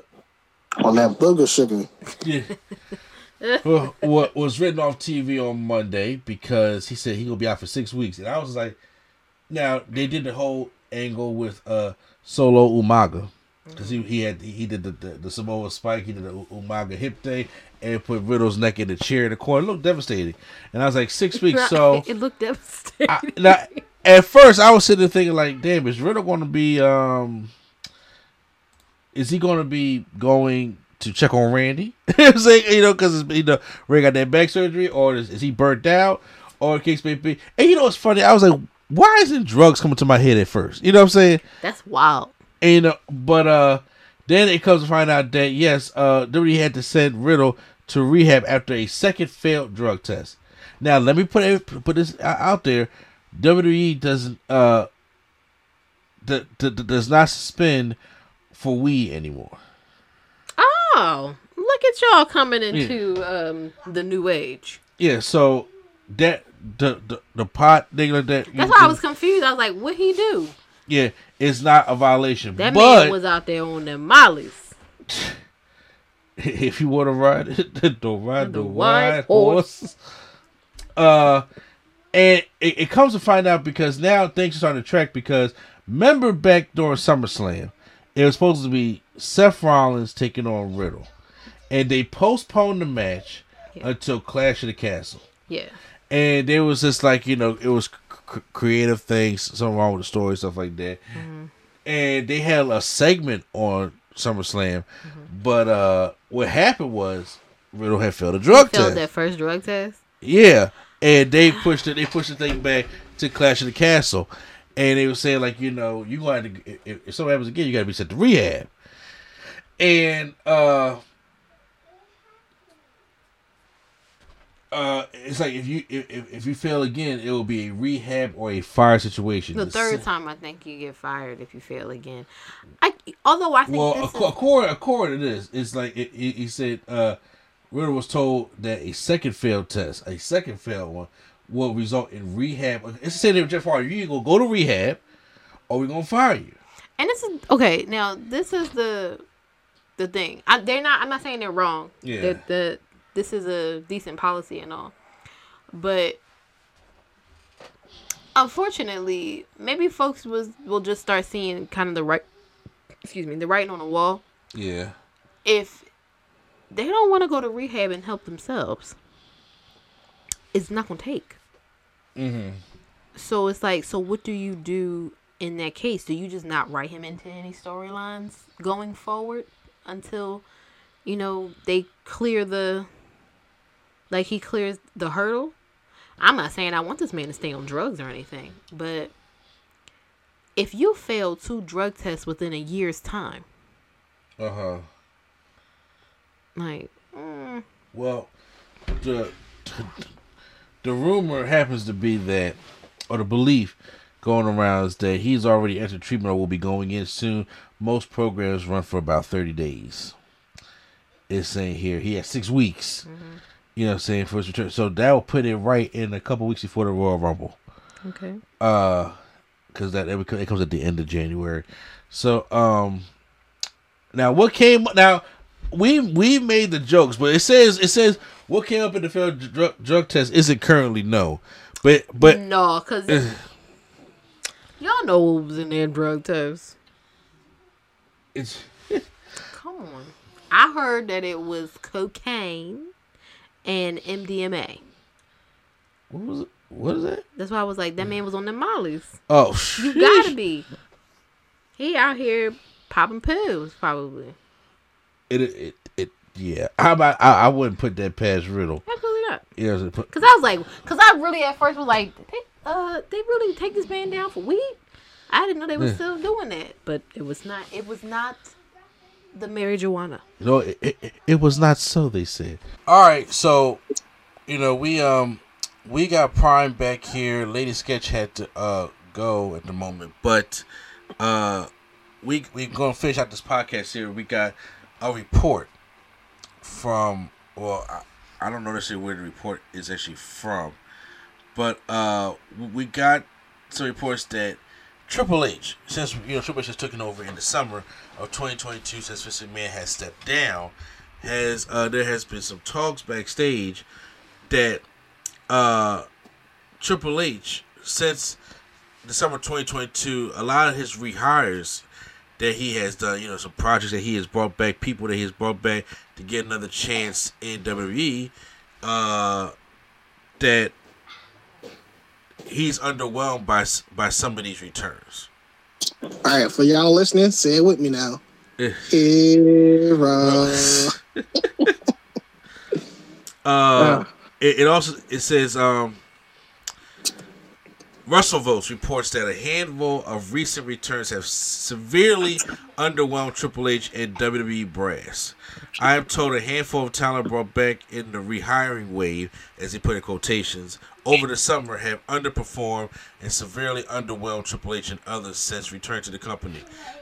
on that booger sugar. yeah. Well, what was written off TV on Monday because he said he gonna be out for six weeks, and I was like, now they did the whole angle with uh Solo Umaga because he he had he did the, the the Samoa Spike, he did the Umaga hip thing, and put Riddle's neck in the chair in the corner. It looked devastating, and I was like six weeks. So it looked devastating. I, now, at first, I was sitting there thinking like, "Damn, is Riddle going to be? um Is he going to be going to check on Randy? I'm saying, you know, because you know, Ray got that back surgery, or is, is he burnt out, or case may be? And you know, what's funny? I was like, why isn't drugs coming to my head at first? You know what I'm saying? That's wild. And, know, but uh, then it comes to find out that yes, uh, WWE had to send Riddle to rehab after a second failed drug test. Now, let me put it, put this out there: WWE doesn't uh, d- d- does not suspend for weed anymore. Oh, look at y'all coming into um the new age. Yeah, so that the the, the pot thing that. That's why I was confused. I was like, what he do? Yeah, it's not a violation. That but man was out there on them mollies. if you want to ride it, don't ride the, The white white horse. horse. Uh, and it, it comes to find out because now things are starting to track because remember back during SummerSlam, it was supposed to be Seth Rollins taking on Riddle, and they postponed the match Yeah. until Clash of the Castle. Yeah. And there was just like you know it was c- creative things, something wrong with the story, stuff like that. And they had a segment on SummerSlam, but uh, what happened was Riddle had failed a drug test. Failed test. that first drug test. Yeah, and they pushed it. They pushed the thing back to Clash of the Castle, and they were saying like, you know, you got to if, if something happens again, you got to be sent to rehab. And uh, uh, it's like if you if, if- you fail again, it will be a rehab or a fire situation. The third time, I think you get fired if you fail again. I although I think Well, ac- is, according according to this, it's like it, it, he said. Uh, Riddle was told that a second failed test, a second failed one, will result in rehab. It's saying that Jeff Hardy, you either gonna go to rehab, or we're gonna fire you. and this is okay. Now this is the the thing. I, they're not. I'm not saying they're wrong. Yeah. The, the this is a decent policy and all, but unfortunately, maybe folks was will just start seeing kind of the right. Excuse me, the writing on the wall. Yeah. if they don't want to go to rehab and help themselves, it's not gonna take. Mm-hmm. So it's like, so what do you do in that case? Do you just not write him into any storylines going forward until, you know, they clear the, like he clears the hurdle? I'm not saying I want this man to stay on drugs or anything, but if you fail two drug tests within a year's time, Uh huh. like, mm, Well, the the rumor happens to be that, or the belief going around is that he's already entered treatment or will be going in soon. Most programs run for about thirty days. It's saying here he has six weeks. You know, what I'm saying for his return. So that will put it right in a couple weeks before the Royal Rumble. okay. Uh, because that it it comes at the end of January. So um, now what came now? We we made the jokes, but it says it says what came up in the failed drug, drug test isn't currently no, but but no, cause y'all know what was in their drug test. it's Come on, I heard that it was cocaine and MDMA. what was it? What is that? That's why I was like, that man was on the mollies. Oh, You sheesh. gotta be. He out here popping pills, probably. It it it, yeah. How about I, I wouldn't put that past Riddle. Absolutely not. You know, what I'm saying? Cause I was like, cause I really at first was like, they, uh, they really take this man down for weed. I didn't know they were Yeah. still doing that, but it was not. It was not the Mary marijuana. No, it, it, it was not so. They said. All right, so you know we um we got Prime back here. Lady Sketch had to uh go at the moment, but uh we we gonna finish out this podcast here. We got a report from well I, I don't know necessarily where the report is actually from, but uh we got some reports that Triple H, since you know Triple H has taken over in the summer of 2022, since Vince McMahon has stepped down, has uh, there has been some talks backstage that uh, Triple H, since December 2022, a lot of his rehires that he has done, you know, some projects that he has brought back, people that he has brought back to get another chance in WWE, uh, that he's underwhelmed by by some of these returns. All right, for y'all listening, say it with me now. Hero. Uh, it, it also it says um, WrestleVotes reports that a handful of recent returns have severely underwhelmed Triple H and WWE brass. I am told a handful of talent brought back in the rehiring wave, as he put it in quotations, over the summer have underperformed and severely underwhelmed Triple H and others since return to the company.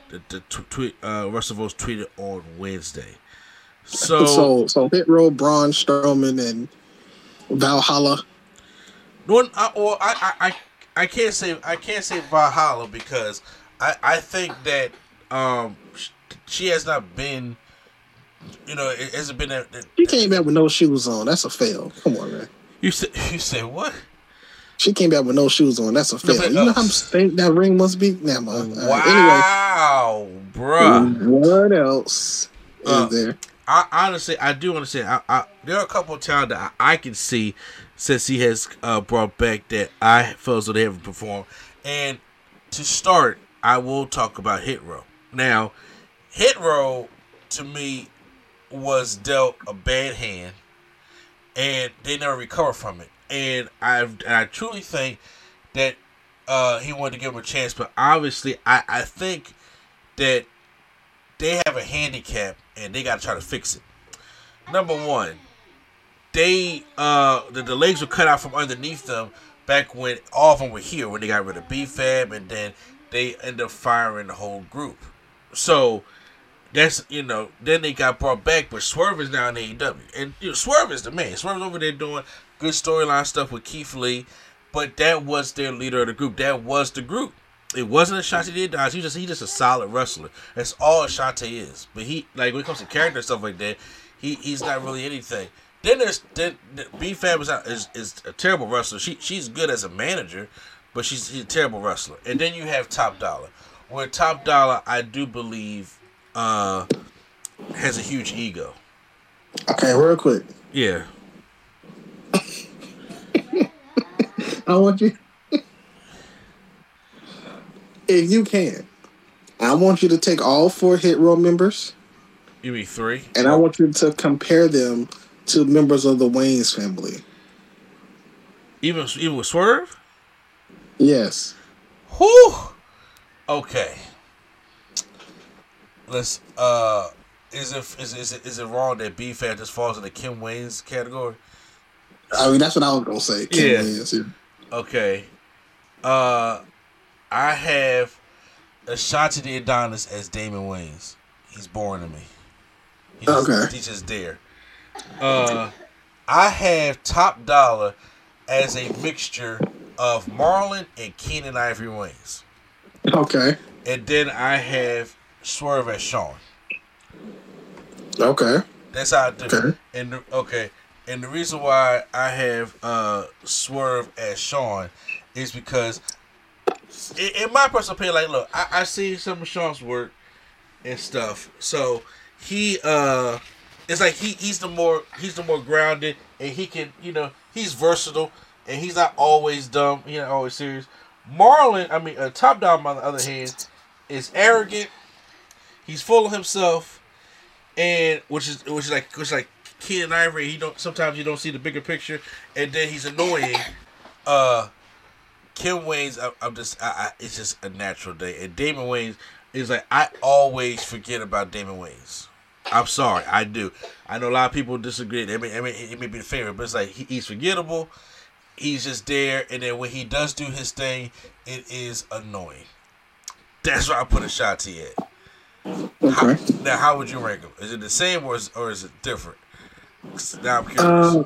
The, the t- tweet uh, WrestleVotes tweeted on Wednesday. So, So, so Hit Row, Braun Strowman, and Valhalla. No, or I, I, I, I can't say I can't say Valhalla because I, I think that um she has not been, you know, it hasn't been that. that She came back with no shoes on. That's a fail. Come on, man. you said you said what? She came back with no shoes on. That's a fail. but, you know uh, how stank that ring must be? Nah, man. Uh, Wow, bruh. anyway, what else is Uh, there? I honestly, I do understand. I, I there are a couple of times that I, I can see since he has uh, brought back that I felt as though they haven't performed. And to start, I will talk about Hit Row. Now, Hit Row to me was dealt a bad hand, and they never recovered from it. And I and I truly think that uh, he wanted to give him a chance, but obviously, I I think that they have a handicap and they got to try to fix it. Number one, they uh the, the legs were cut out from underneath them back when all of them were here when they got rid of B-Fab and then they end up firing the whole group. So that's you know then they got brought back, but Swerve is now in AEW and you know, Swerve is the man. Swerve's over there doing good storyline stuff with Keith Lee, but that was their leader of the group. That was the group. It wasn't Ashante did Dodge. He just he just a solid wrestler. That's all Ashante is. But he like when it comes to character and stuff like that, he he's not really anything. Then there's then B-Fab is, is is a terrible wrestler. She she's good as a manager, but she's, she's a terrible wrestler. And then you have Top Dollar, where Top Dollar I do believe uh has a huge ego. Okay, real quick. Yeah. I want you. if you can, I want you to take all four Hit Row members You mean three? and I want you to compare them to members of the Wayans family. Even even with Swerve? Yes. Whew. Okay. Let's uh is it is is it, is it wrong that B-Fab just falls in the Kim Wayans category? I mean, that's what I was going to say. Kim Yeah. Wayans, yeah. Okay. Uh I have Ashante the Adonis as Damon Wayans. He's boring to me. Just, Okay. he's just there. Uh I have Top Dollar as a mixture of Marlon and Keenen Ivory Wayans. Okay. And then I have Swerve as Sean. Okay. That's how I do. Okay. And the, okay, and the reason why I have uh Swerve as Sean is because, in, in my personal opinion, like, look, I, I see some of Sean's work and stuff. So he uh, it's like he he's the more he's the more grounded, and he can you know he's versatile, and he's not always dumb. He's not always serious. Marlon, I mean, uh, Top Dog on the other hand, is arrogant. He's full of himself and which is which is like which is like Keenen Ivory. He don't sometimes you don't see the bigger picture, and then he's annoying. Uh, Kim Wayans, I, I'm just, I, I, it's just a natural day, and Damon Wayans is like I always forget about Damon Wayans. I'm sorry, I do. I know a lot of people disagree. Mean, I mean, it may be the favorite, but it's like he, he's forgettable. He's just there, and then when he does do his thing, it is annoying. That's why I put a shot to it. How, Okay. now, how would you rank them? Is it the same or is, or is it different? Now I'm curious. Uh,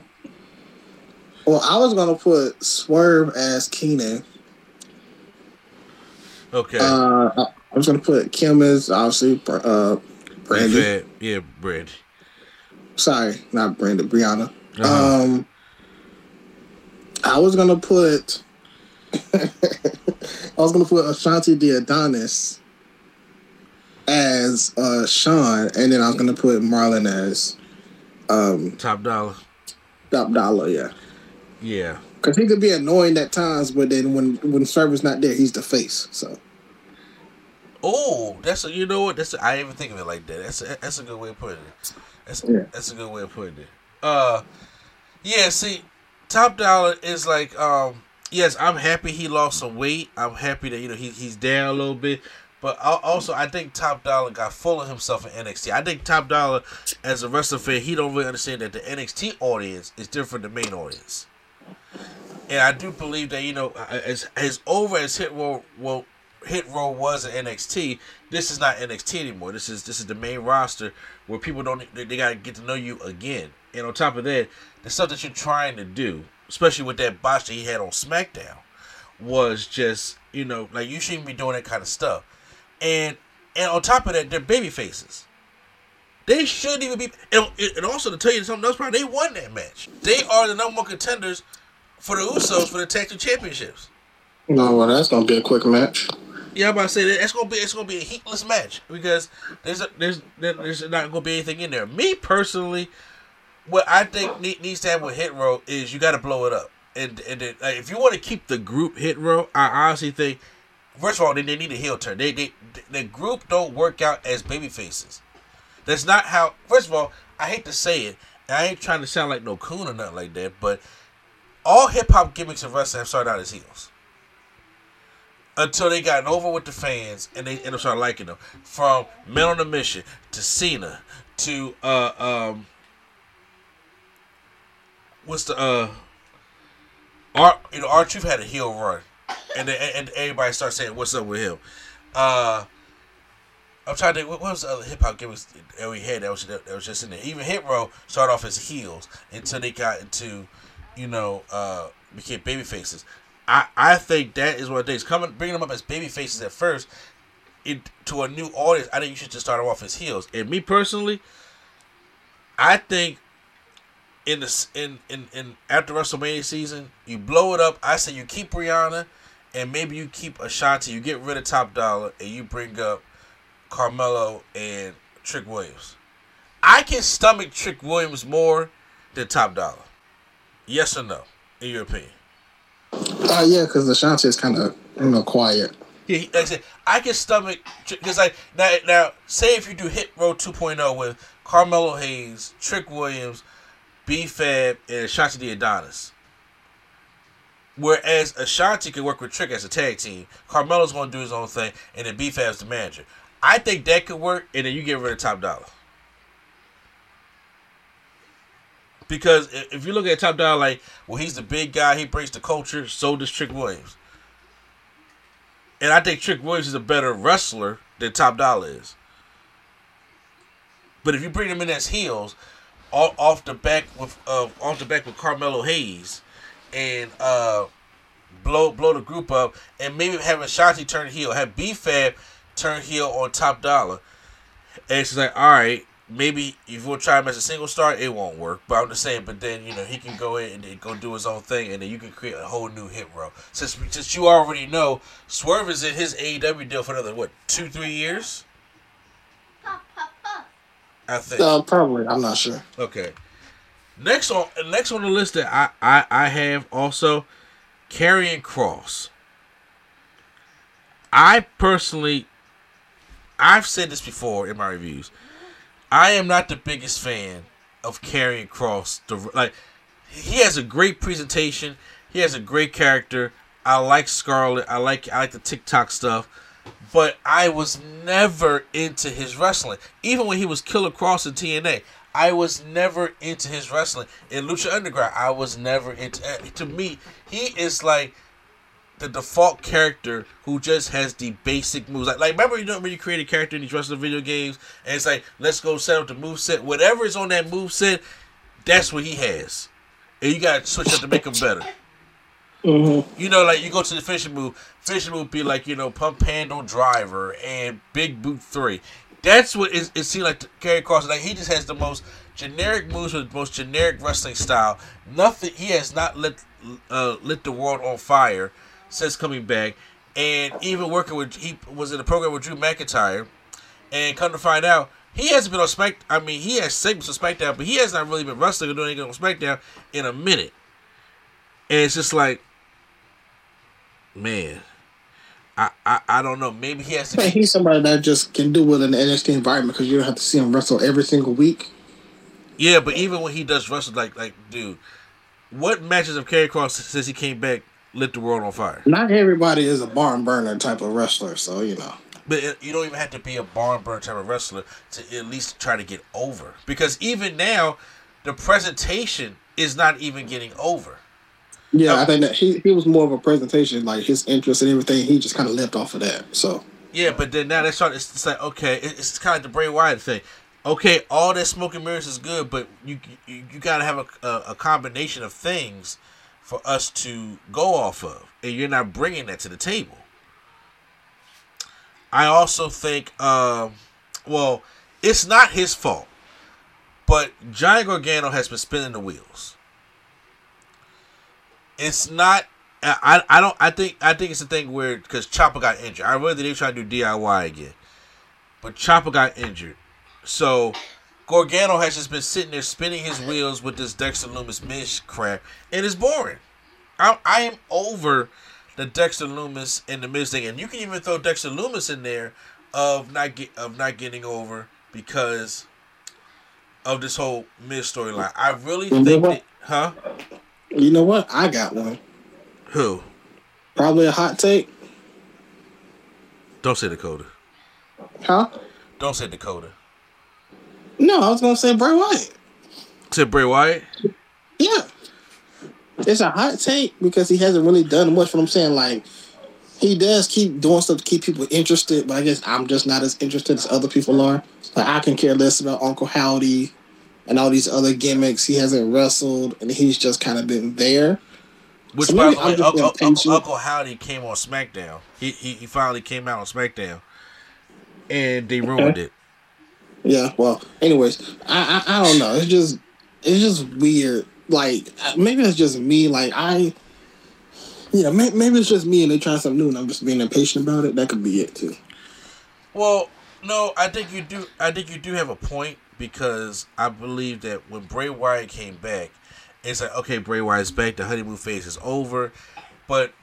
well, I was going to put Swerve as Keenen. okay. Uh, I was going to put Kim as obviously uh, Brandy. Yeah, Brandy. Sorry, not Brandon, Brianna. Uh-huh. Um, I was gonna put. I was gonna put Ashante the Adonis as uh, Sean, and then I was gonna put Marlon as um, Top dollar. Top Dollar. Yeah, Yeah. because he could be annoying at times, but then when when Swerve's not there, he's the face. So Oh, that's a, you know what? That's a, I didn't even think of it like that. That's a, that's a good way of putting it. That's Yeah. that's a good way of putting it. Uh, yeah. See, top dollar is like um. Yes, I'm happy he lost some weight. I'm happy that you know he, he's down a little bit. But also, I think Top Dollar got full of himself in NXT. I think Top Dollar, as a wrestler fan, he don't really understand that the NXT audience is different than the main audience. And I do believe that you know, as as over as Hit Row well, Hit Row was in NXT, this is not NXT anymore. This is this is the main roster where people don't they, they gotta get to know you again. And on top of that, the stuff that you're trying to do especially with that botch that he had on SmackDown, was just you know like you shouldn't be doing that kind of stuff. And and on top of that, they're baby faces. They shouldn't even be. And, and also to tell you something else, bro, they won that match. They are the number one contenders for the Usos for the tag team championships. No, well, that's gonna be a quick match. Yeah, I'm about to say that it's gonna be it's gonna be a heatless match because there's a, there's there's not gonna be anything in there. Me personally, what I think needs to happen with Hit Row is you got to blow it up, and and then, like, if you want to keep the group Hit Row, I honestly think first of all they, they need a heel turn. They they the group don't work out as baby faces. That's not how. First of all, I hate to say it, and I ain't trying to sound like no coon or nothing like that, but all hip hop gimmicks and wrestling have started out as heels until they got over with the fans and they end up started liking them. From Men on a Mission to Cena to uh um what's the uh our you know R-Truth had a heel run and then, and everybody starts saying what's up with him. Uh I'm trying to think, what what was the other hip hop gimmicks that we had that was that was just in there. Even Hit Row started off as heels until they got into, you know, uh became baby faces. I, I think that is what it is. Coming bringing them up as baby faces at first, it to a new audience. I think you should just start them off as heels. And me personally, I think in the in in in after WrestleMania season, you blow it up. I say you keep Rihanna, and maybe you keep Ashante. You get rid of Top Dollar, and you bring up Carmelo and Trick Williams. I can stomach Trick Williams more than Top Dollar. Yes or no, in your opinion? Uh, yeah, because Ashante is kind of you know quiet. Yeah, like I said, I can stomach because like now, now say if you do Hit Row 2.0 with Carmelo Hayes, Trick Williams, B-Fab, and Ashante the Adonis. Whereas Ashante can work with Trick as a tag team, Carmelo's to do his own thing, and then B-Fab's the manager. I think that could work, and then you get rid of Top Dollar. Because if you look at Top Dollar, like, well, he's the big guy, he brings the culture, so does Trick Williams. And I think Trick Williams is a better wrestler than Top Dollar is. But if you bring him in as heels, off, off the back with uh, off the back with Carmelo Hayes, and uh, blow blow the group up, and maybe have Ashante turn heel, have B-Fab turn heel on Top Dollar, and she's like, all right, maybe if we'll try him as a single star, it won't work. But I'm just saying, but then you know he can go in and go do his own thing, and then you can create a whole new hit row. Since since you already know, Swerve is in his AEW deal for another what two three years. I think. Uh, probably, I'm not sure. Okay. Next on next on the list that I I, I have also, Karrion Kross. I personally, I've said this before in my reviews. I am not the biggest fan of Karrion Kross. The like, he has a great presentation. He has a great character. I like Scarlett. I like I like the TikTok stuff. But I was never into his wrestling. Even when he was Killer Kross in TNA, I was never into his wrestling. In Lucha Underground, I was never into. uh, To me, he is like the default character who just has the basic moves. Like, like remember you know when you create a character in these wrestling video games, and it's like let's go set up the move set. Whatever is on that move set, that's what he has, and you gotta switch up to make him better. You know, like you go to the fishing move. fishing move be like you know pump handle driver and big boot three. That's what it, it seemed like to Karrion Kross. Like he just has the most generic moves with the most generic wrestling style. Nothing. He has not lit uh, lit the world on fire since coming back. And even working with he was in a program with Drew McIntyre, and come to find out he hasn't been on Smack. I mean, he has segments on SmackDown, but he has not really been wrestling or doing anything on SmackDown in a minute. And it's just like, man, I I, I don't know. Maybe he has to. He's somebody that just can do it in the NXT environment because you don't have to see him wrestle every single week. Yeah, but even when he does wrestle, like like dude, what matches of Karrion Kross since he came back lit the world on fire? Not everybody is a barn burner type of wrestler, so you know. But it, you don't even have to be a barn burner type of wrestler to at least try to get over. Because even now, the presentation is not even getting over. Yeah, I think that he, he was more of a presentation, like his interest and everything. He just kind of left off of that. So Yeah, but then now they start. It's, it's like okay, it- it's kind of like the Bray Wyatt thing. Okay, all that smoke and mirrors is good, but you you, you gotta have a, a, a combination of things for us to go off of, and you're not bringing that to the table. I also think, uh, well, it's not his fault, but Johnny Gargano has been spinning the wheels. It's not. I, I don't. I think. I think it's a thing where because Chopper got injured. I really think they're trying to do DIY again, but Chopper got injured, so Gargano has just been sitting there spinning his wheels with this Dexter Lumis Miz crap, and it's boring. I, I am over the Dexter Lumis and the Miz thing, and you can even throw Dexter Lumis in there of not get of not getting over because of this whole Miz storyline. I really You think, that, huh? You know what? I got one. Who? Probably a hot take. Don't say Dakota. Huh? Don't say Dakota. No, I was gonna say Bray Wyatt. Say Bray Wyatt. Yeah. It's a hot take because he hasn't really done much. What I'm saying, like, he does keep doing stuff to keep people interested, but I guess I'm just not as interested as other people are. Like, I can care less about Uncle Howdy and all these other gimmicks. He hasn't wrestled, and he's just kind of been there. Which So by the way, Uncle, Uncle. Uncle Howdy came on SmackDown. He, he he finally came out on SmackDown, and they ruined it. Yeah. Well, anyways, I, I I don't know. It's just it's just weird. Like uh, maybe it's just me. Like I. Yeah, may, maybe it's just me and they try something new and I'm just being impatient about it. That could be it too. Well, no, I think you do. I think you do have a point because I believe that when Bray Wyatt came back, it's like okay, Bray Wyatt's back. The honeymoon phase is over, but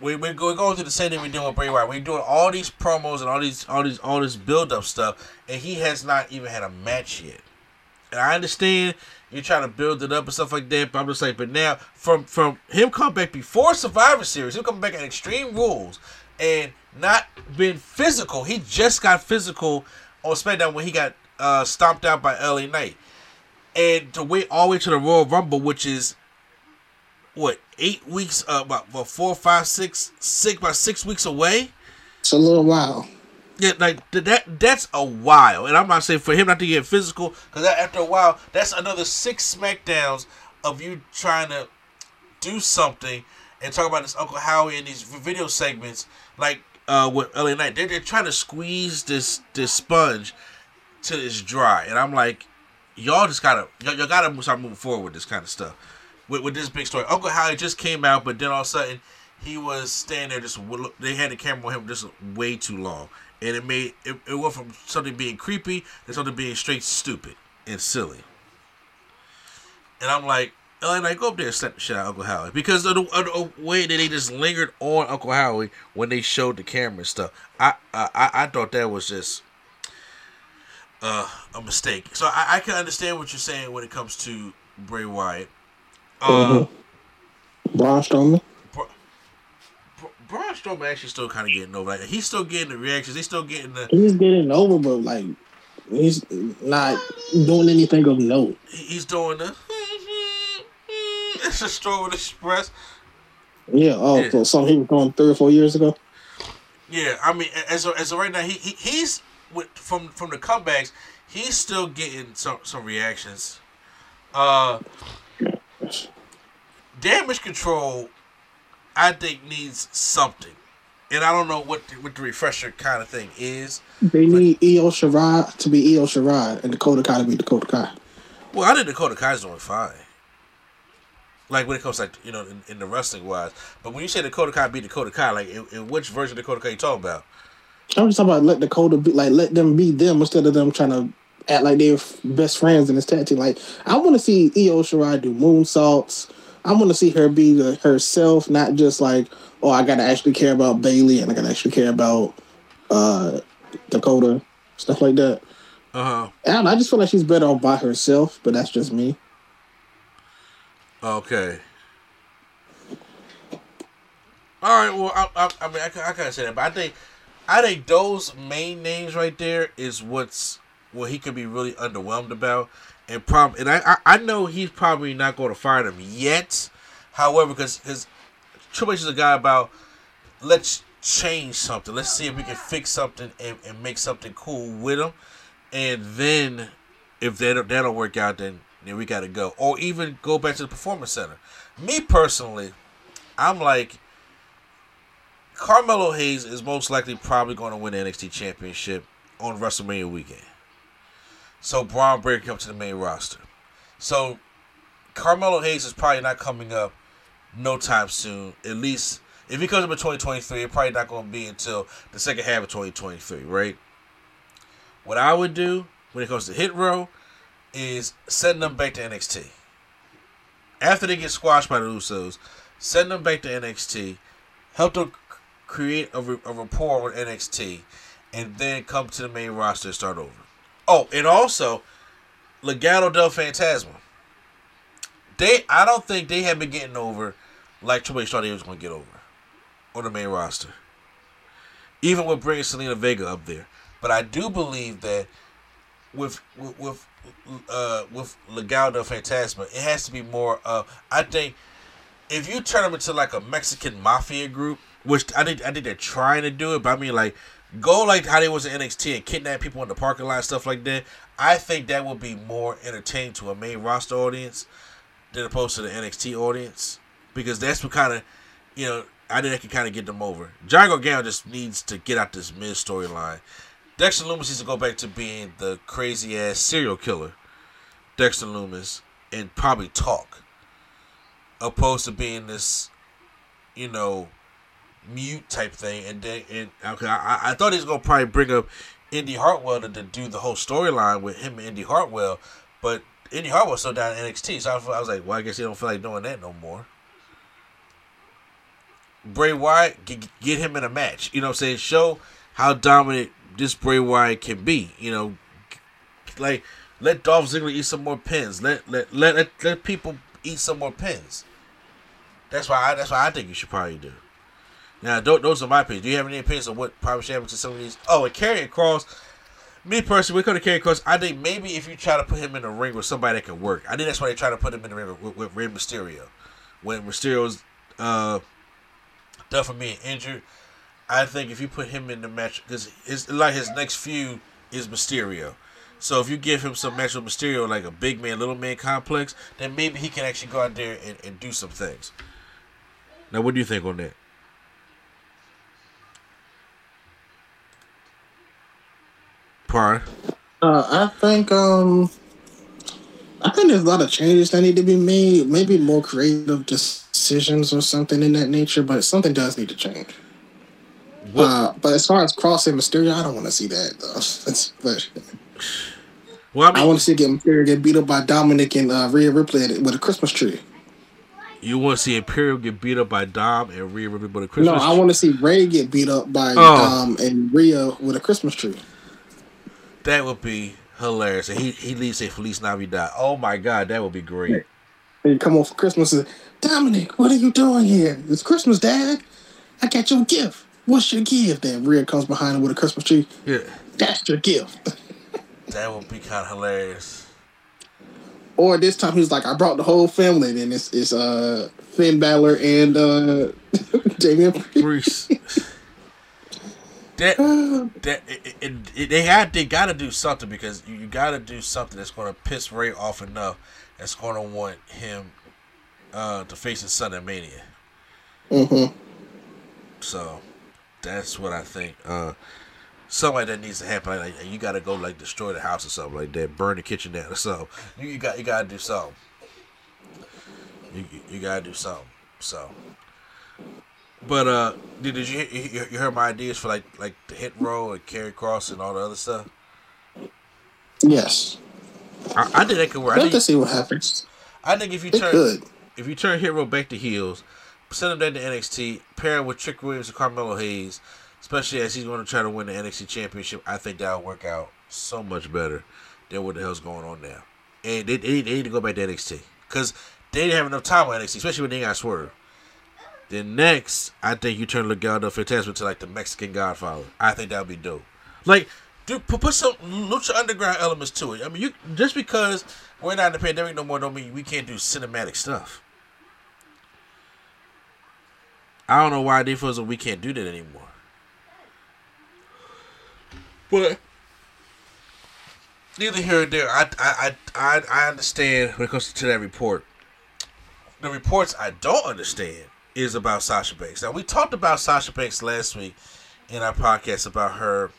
we, we're going through the same thing we're doing with Bray Wyatt. We're doing all these promos and all these all these all this build up stuff, and he has not even had a match yet. And I understand you're trying to build it up and stuff like that, but I'm just like, but now from from him coming back before Survivor Series, him coming back at Extreme Rules and not being physical. He just got physical on SmackDown when he got uh, stomped out by LA Knight, and to wait all the way to the Royal Rumble, which is what eight weeks, uh, about four, five, six, six, about six weeks away. It's a little while. Yeah, like that. That's a while, and I'm not saying for him not to get physical, because after a while, that's another six Smackdowns of you trying to do something and talk about this Uncle Howdy in these video segments, like uh, with LA Knight. They're, they're trying to squeeze this this sponge till it's dry, and I'm like, y'all just gotta y'all, y'all gotta start moving forward with this kind of stuff. With, with this big story, Uncle Howdy just came out, but then all of a sudden he was standing there just they had the camera on him just way too long, and it made it, it went from something being creepy to something being straight stupid and silly. And I'm like, LA I go up there and slap the shit out Uncle Howdy because of the, of the way that they just lingered on Uncle Howie when they showed the camera and stuff. I I, I- I thought that was just uh, a mistake. So I, I can understand what you're saying when it comes to Bray Wyatt. Uh, Braun Strowman. Bra- Braun Strowman actually still kind of getting over. Like he's still getting the reactions. He's still getting the. He's getting over, but like he's not doing anything of note. He's doing the. It's a Strowman Express. Yeah. Oh, Yeah. so something he was doing three or four years ago. Yeah, I mean, as of, as of right now, he, he he's with from from the comebacks. He's still getting some some reactions. Uh, damage control, I think needs something, and I don't know what the, what the refresher kind of thing is. They need Io Shirai to be Io Shirai and Dakota Kai to be Dakota Kai. Well, I think Dakota Kai's doing fine. Like when it comes like you know in, in the wrestling wise, but when you say Dakota Kai beat Dakota Kai, like in, in which version of Dakota Kai you talking about? I'm just talking about let Dakota be like let them be them instead of them trying to act like they're best friends in this tag team. Like I want to see Io Shirai do moonsaults. I want to see her be the, herself, not just like oh I gotta actually care about Bayley and I gotta actually care about uh Dakota stuff like that. Uh huh. I, I just feel like she's better off by herself, but that's just me. Okay. All right. Well, I, I, I mean, I, can- I can't say that, but I think, I think those main names right there is what's what he could be really underwhelmed about, and prob and I, I, know he's probably not going to fire them yet. However, because because Triple H is a guy about let's change something. Let's see if we can fix something and, and make something cool with them, and then if that don't, that don't work out, then then we got to go, or even go back to the performance center. me personally, I'm like Carmelo Hayes is most likely probably going to win the NXT Championship on WrestleMania weekend. So Bron Breakker comes to the main roster. So Carmelo Hayes is probably not coming up no time soon. At least if he comes up in 2023, it's probably not going to be until the second half of 2023, right? What I would do when it comes to Hit Row is send them back to NXT. After they get squashed by the Usos, send them back to NXT, help them create a, a rapport with NXT, and then come to the main roster and start over. Oh, and also, Legado del Fantasma. They, I don't think they have been getting over like Triple H thought he was going to get over on the main roster. Even with bringing Zelina Vega up there, but I do believe that with with with, uh, with Legado del Fantasma, it has to be more of. I think if you turn them into like a Mexican mafia group, which I think I think they're trying to do it, but I mean like go like how they was in NXT and kidnap people in the parking lot, stuff like that. I think that would be more entertaining to a main roster audience than opposed to the NXT audience because that's what kind of you know I think that can kind of get them over. Johnny Gargano just needs to get out this mid storyline. Dexter Lumis needs to go back to being the crazy ass serial killer, Dexter Lumis, and probably talk, opposed to being this, you know, mute type thing. And then, and okay, I, I thought he was gonna probably bring up Indi Hartwell to, to do the whole storyline with him and Indi Hartwell, but Indi Hartwell's still down in NXT, so I, I was like, well, I guess he don't feel like doing that no more. Bray Wyatt, get, get him in a match. You know what I'm saying? Show how dominant this Bray Wyatt can be. You know, like let Dolph Ziggler eat some more pins. Let let let let, let people eat some more pins. That's why I, that's why I think you should probably do. Now, those are my opinions. Do you have any opinions on what should happen to some of these? Oh, and Karrion Kross. Me personally, we could have Karrion Kross. I think maybe if you try to put him in the ring with somebody that can work, I think that's why they try to put him in the ring with, with Rey Mysterio. When Mysterio's uh, done for being injured, I think if you put him in the match, because his like his next feud is Mysterio. So if you give him some match with Mysterio, like a big man, little man complex, then maybe he can actually go out there and, and do some things. Now, what do you think on that? Par. Uh, I think um, I think there's a lot of changes that need to be made. Maybe more creative decisions or something in that nature. But something does need to change. Uh, but as far as crossing Mysterio, I don't want to see that though. but well, I, mean, I want to see get Mysterio get beat up by Dominic and uh, Rhea Ripley with a Christmas tree. You want to see Imperial get beat up by Dom and Rhea Ripley with a Christmas? Tree? No, I want to see Rey get beat up by oh. Dom and Rhea with a Christmas tree. That would be hilarious. And he he leaves a Feliz Navidad. Oh my God, that would be great. Hey, come on for Christmas. And, Dominic, what are you doing here? It's Christmas, Dad. I got your gift. What's your gift? Then Rhea comes behind him with a Christmas tree. Yeah. That's your gift. that would be kind of hilarious. Or this time he's like, I brought the whole family. Then it's it's uh Finn Balor and uh Damian Priest. that that it, it, it, they had they got to do something because you, you got to do something that's going to piss Rey off enough that's going to want him uh, to face his son at Mania. Mm-hmm. So that's what I think. Uh, something like that needs to happen. Like, you got to go like destroy the house or something like that, burn the kitchen down or something. You, you got you got to do something. You you got to do something. So. But uh, did, did you, you you hear my ideas for like like the hit row and Karrion Kross and all the other stuff? Yes. I, I think that could work. I Let us see what happens. I think if you it turn could. if you turn Hit Row back to heels, send him down to NXT, pair him with Trick Williams and Carmelo Hayes, especially as he's going to try to win the NXT Championship. I think that'll work out so much better than what the hell's going on now. And they, they, they need to go back to NXT because they didn't have enough time on NXT, especially when they got swerved. Then next, I think you turn Legado Fantasma to like the Mexican Godfather. I think that would be dope. Like, dude, put, some Lucha Underground elements to it. I mean, you just because we're not in the pandemic no more, don't mean we can't do cinematic stuff. I don't know why they feel as we can't do that anymore. But neither here or there. I I I I understand when it comes to that report the reports I don't understand is about Sasha Banks. Now we talked about Sasha Banks last week in our podcast about her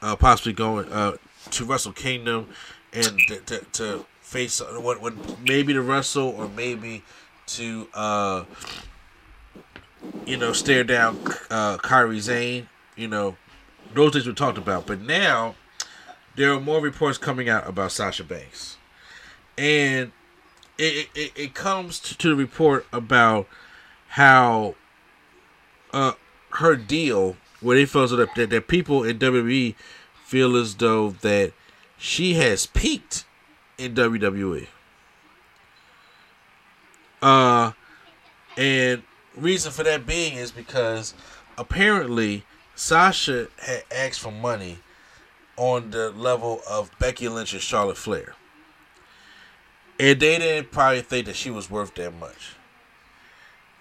uh, possibly going uh, to Wrestle Kingdom and to, to, to face uh, what maybe to wrestle or maybe to uh, you know stare down uh, Kairi Sane. You know those things we talked about, but now there are more reports coming out about Sasha Banks, and it it, it comes to the report about how uh her deal where they feel so that, that, that people in WWE feel as though that she has peaked in WWE. Uh and reason for that being is because apparently Sasha had asked for money on the level of Becky Lynch and Charlotte Flair. And they didn't probably think that she was worth that much.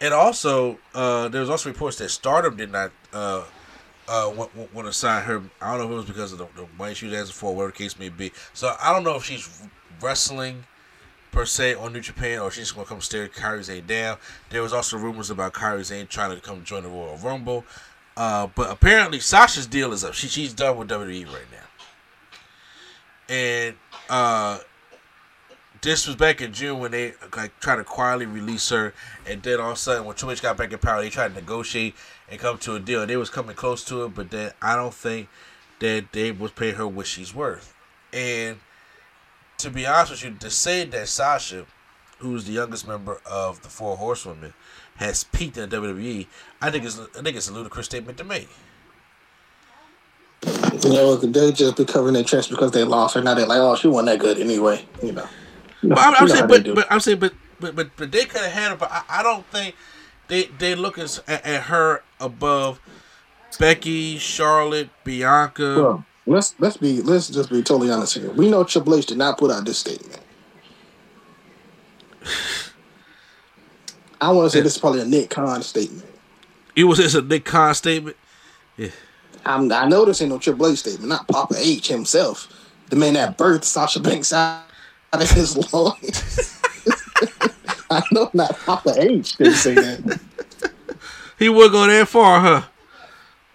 And also, uh, there was also reports that Stardom did not uh, uh, want, want to sign her. I don't know if it was because of the, the money she was asking for, whatever the case may be. So I don't know if she's wrestling per se on New Japan or she's going to come stare Kairi Sane down. There was also rumors about Kairi Sane trying to come join the Royal Rumble. Uh, but apparently Sasha's deal is up. She she's done with WWE right now. And uh, this was back in June when they like tried to quietly release her, and then all of a sudden when Triple H got back in power, they tried to negotiate and come to a deal. And they was coming close to it, but then I don't think that they was paying her what she's worth. And to be honest with you, to say that Sasha, who's the youngest member of the Four Horsewomen, has peaked in WWE, I think it's I think it's a ludicrous statement to make. You know, they just be covering their tracks because they lost her. Now they're like, oh, she wasn't that good anyway. You know. But I'm, I'm saying, but, but I'm saying, but but but, but they could have had her. But I, I don't think they they look at, at her above Becky, Charlotte, Bianca. Well, let's let's be let's just be totally honest here. We know Triple H did not put out this statement. I want to say this is probably a Nick Khan statement. It was it's a Nick Khan statement. Yeah. I'm, I know this ain't no Triple H statement, not Papa H himself, the man that birthed Sasha Banks out of his loins. I know not Papa H didn't say that. He would go that far, huh?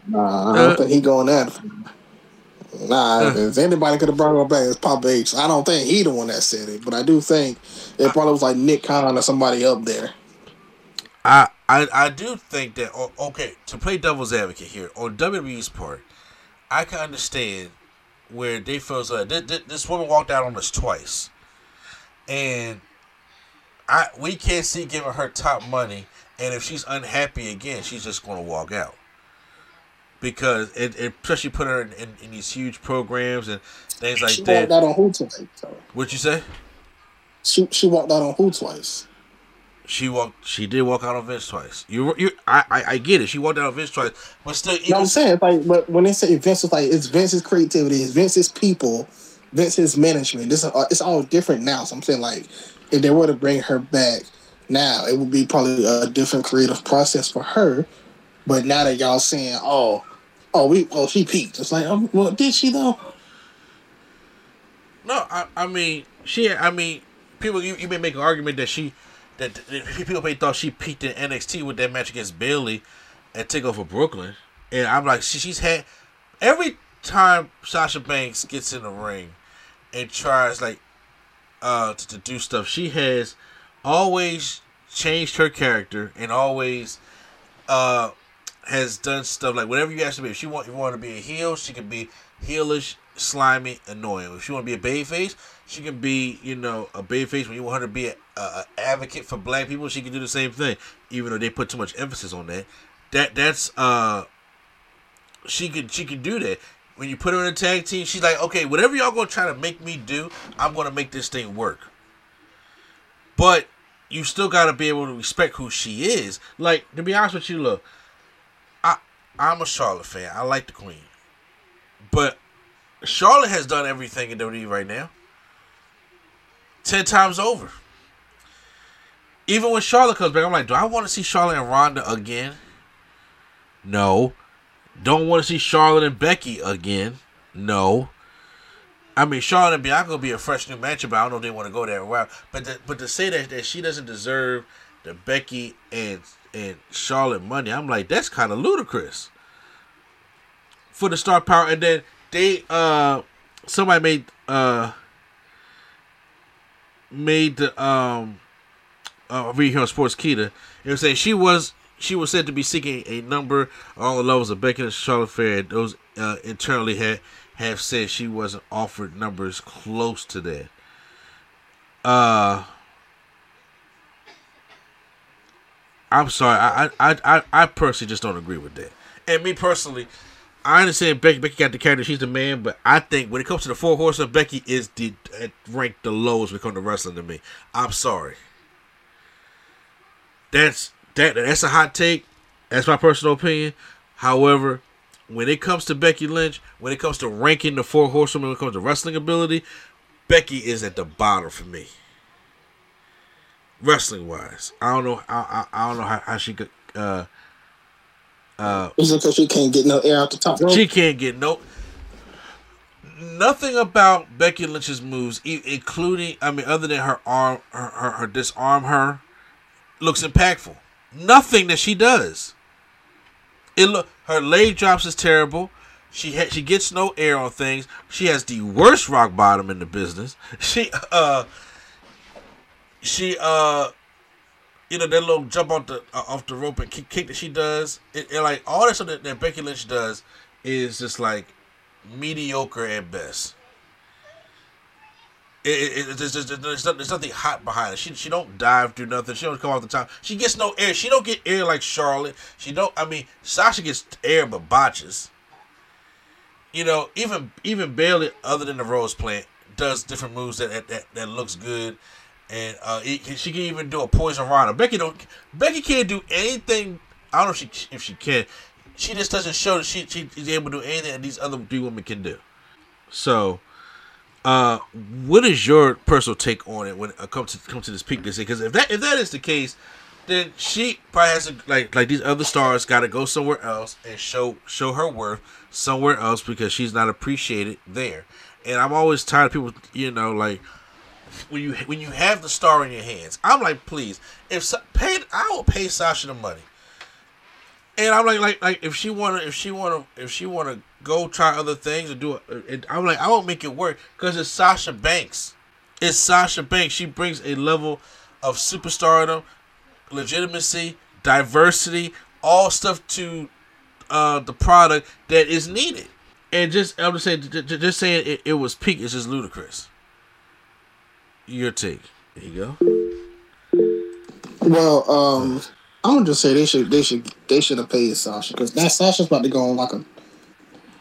Nah, I don't uh, think he going that. Far. Nah, uh, if anybody could have brought him back, it's Papa H. I don't think he the one that said it, but I do think it probably was like Nick Khan or somebody up there. I I, I do think that okay to play devil's advocate here on WWE's part, I can understand where they feel like this, this woman walked out on us twice, and I we can't see giving her top money, and if she's unhappy again, she's just going to walk out because it, it especially put her in, in, in, these huge programs and things like she that. She walked out on who twice? What'd you say? She she walked out on who twice? She walked. She did walk out on Vince twice. You, you, I, I, I get it. She walked out on Vince twice, but still. Even, no, I'm saying like, but when they say Vince is like, it's Vince's creativity, it's Vince's people, Vince's management. This, uh, it's all different now. So I'm saying like, if they were to bring her back now, it would be probably a different creative process for her. But now that y'all saying, oh, oh, we, oh, she peaked. It's like, um, well, did she though? No, I, I mean, she. I mean, people. You, you may make an argument that she that, that people may thought she peaked in NXT with that match against Bayley and take over Brooklyn. And I'm like, she, she's had every time Sasha Banks gets in the ring and tries like uh to, to do stuff, she has always changed her character and always uh has done stuff like whatever you ask her to be. If she want you want to be a heel, she can be heelish, slimy, annoying. If she want to be a baby face, she can be, you know, a baby face. When you want her to be a, advocate for black people, she can do the same thing. Even though they put too much emphasis on that, that that's uh, she could she could do that. When you put her in a tag team, she's like, okay, whatever y'all gonna try to make me do, I'm gonna make this thing work. But you still gotta be able to respect who she is. Like to be honest with you, look, I I'm a Charlotte fan. I like the Queen, but Charlotte has done everything in WWE right now. Ten times over. Even when Charlotte comes back, I'm like, do I want to see Charlotte and Ronda again? No. Don't want to see Charlotte and Becky again? No. I mean, Charlotte and Bianca will be a fresh new matchup, but I don't know if they want to go that route. But to, but to say that, that she doesn't deserve the Becky and and Charlotte money. I'm like, that's kind of ludicrous for the star power. And then they uh somebody made uh made the um uh read here on Sportskeeda. It was saying she was she was said to be seeking a number on the levels of Becky and Charlotte Flair. Those uh, internally had have said she wasn't offered numbers close to that. Uh I'm sorry. I, I I I personally just don't agree with that. And me personally, I understand Becky. Becky got the character; she's the man. But I think when it comes to the four horsemen, Becky is the uh, ranked the lowest when it comes to wrestling to me. I'm sorry. That's that. That's a hot take. That's my personal opinion. However, when it comes to Becky Lynch, when it comes to ranking the four horsemen, when it comes to wrestling ability, Becky is at the bottom for me wrestling wise. I don't know. I I, I don't know how, how she could. Uh, uh, Is it because she can't get no air out the top rope? she can't get no. Nothing about Becky Lynch's moves, including I mean, other than her arm, her, her, her disarm her, looks impactful. Nothing that she does. It look her leg drops is terrible. She ha- she gets no air on things. She has the worst rock bottom in the business. She uh she uh you know that little jump off the uh, off the rope and kick, kick that she does it, it like all that stuff that, that Becky Lynch does is just like mediocre at best. It, it, it, there's, nothing, hot behind it. She she don't dive through nothing. She don't come off the top. She gets no air. She don't get air like Charlotte. She don't. I mean, Sasha gets air but botches. You know, even even Bayley, other than the Rose plant, does different moves that that, that, that looks good, and uh, it, she can even do a poison rana. Becky don't. Becky can't do anything. I don't know if she if she can. She just doesn't show that she she is able to do anything that these other three women can do. So, uh, what is your personal take on it when it comes to come to this peak this Because if that if that is the case, then she probably has to like like these other stars got to go somewhere else and show show her worth somewhere else because she's not appreciated there. And I'm always tired of people, you know, like when you when you have the star in your hands. I'm like, please, if pay, I will pay Sasha the money. And I'm like, like, like if she wanna, if she wanna, if she wanna go try other things and do it, I'm like, I won't make it work because it's Sasha Banks. It's Sasha Banks. She brings a level of superstardom, legitimacy, diversity, all stuff to uh, the product that is needed. And just I'm just saying, just saying it, it was peak is just ludicrous. Your take. There you go. Well, um, I'm gonna just say they should they should they should have paid Sasha because now Sasha's about to go on like a.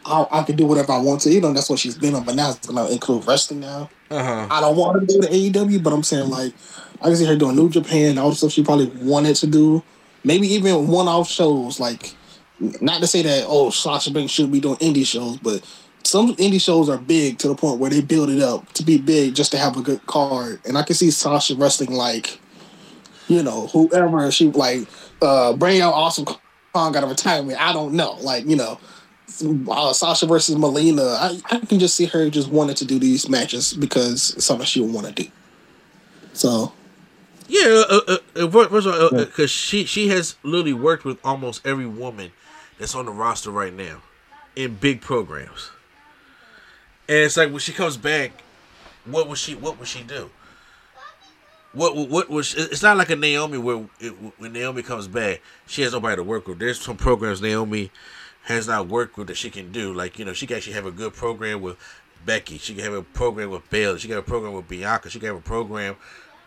I, I can do whatever I want to, you know. That's what she's been on, but now it's gonna include wrestling now. Uh huh. I don't want her to go to AEW, but I'm saying like I can see her doing New Japan, all the stuff she probably wanted to do. Maybe even one-off shows. Like, not to say that oh Sasha Banks should be doing indie shows, but some indie shows are big to the point where they build it up to be big just to have a good card. And I can see Sasha wrestling like, you know, whoever she like, uh, bring out Awesome Kong out of retirement. I don't know, like you know. Uh, Sasha versus Melina, I, I can just see her just wanting to do these matches because it's something she would want to do. So Yeah, uh, uh, uh, fir- first of all, because she she has literally worked with almost every woman that's on the roster right now in big programs, and it's like when she comes back, what would she what would she do? What what, what was it's not like a Naomi where it, when Naomi comes back, she has nobody to work with. There's some programs Naomi has not worked with that she can do. Like you know, she can actually have a good program with Becky. She can have a program with Bayley. She can have a program with Bianca. She can have a program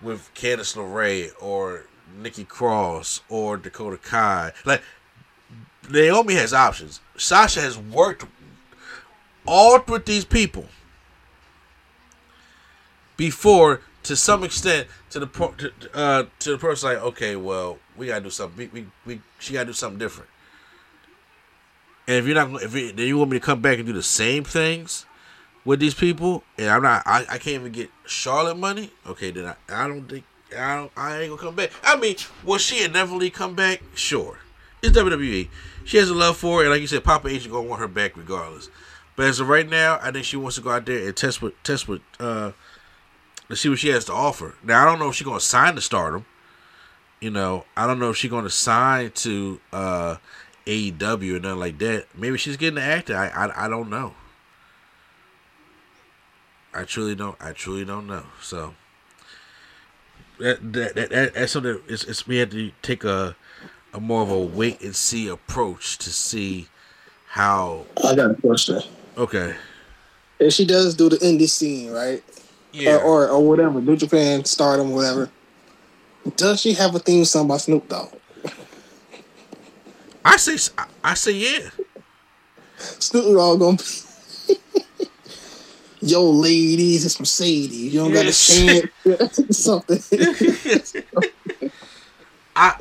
with Candice LeRae or Nikki Cross or Dakota Kai. Like Naomi has options. Sasha has worked all with these people before to some extent to the po- to, uh, to the person like okay well we gotta do something we, we, we she gotta do something different and if you're not if you, then you want me to come back and do the same things with these people and I'm not I, I can't even get Charlotte money? Okay then I, I don't think I don't I ain't gonna come back. I mean will she inevitably come back? Sure. It's WWE she has a love for it and like you said Papa H is gonna want her back regardless. But as of right now I think she wants to go out there and test with test with uh to see what she has to offer. Now I don't know if she's gonna sign to Stardom. you know, I don't know if she's to sign to uh, AEW or nothing like that. Maybe she's getting the actor. I, I I don't know. I truly don't. I truly don't know. So that that, that, that that's something. It's, it's we had to take a a more of a wait and see approach to see how. I got a question. Okay. If she does do the indie scene, right? Yeah. Or, or or whatever, New Japan, Stardom, whatever. Does she have a theme song by Snoop Dogg? I say I- say yeah. Snoop Dogg gonna. Yo, ladies, it's Mercedes. You don't Yes. got to chant something. I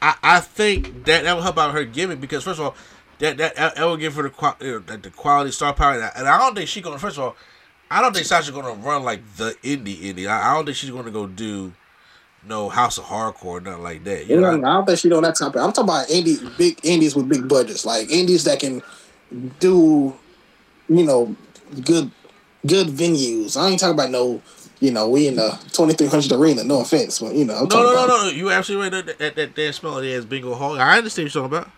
I I think that that will help out her gimmick because first of all, that that that will give her the you know, that the quality star power, and I- don't think she's gonna. First of all, I don't think Sasha's gonna run like the indie indie. I, I don't think she's gonna go do no House of Hardcore or nothing like that. You know, know, I don't think she know that type. Of, I'm talking about indie, big indies with big budgets, like indies that can do, you know, good, good venues. I ain't talking about no, you know, we in the 2300 arena. No offense, but you know, I'm no, talking no, no, about, no. You absolutely right. That that, that dance melody as bingo hall. I understand what you're talking about.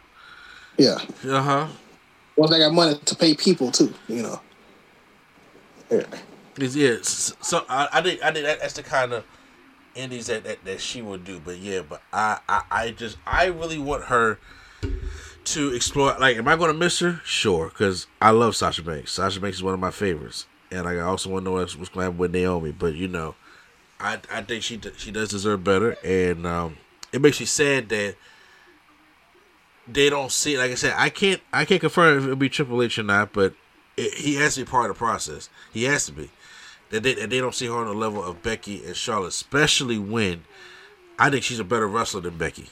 Yeah, Uh huh. once they got money to pay people too, you know. Yeah. It's, yeah, so I, I think I think that, that's the kind of indies that, that, that she would do. But yeah, but I, I I just I really want her to explore. Like, am I going to miss her? Sure, because I love Sasha Banks. Sasha Banks is one of my favorites, and I also want to know what's, what's going to happen with Naomi. But you know, I I think she she does deserve better, and um, it makes me sad that they don't see. Like I said, I can't I can't confirm if it'll be Triple H or not, but it, he has to be part of the process. He has to be. That they, that they don't see her on the level of Becky and Charlotte, especially when I think she's a better wrestler than Becky.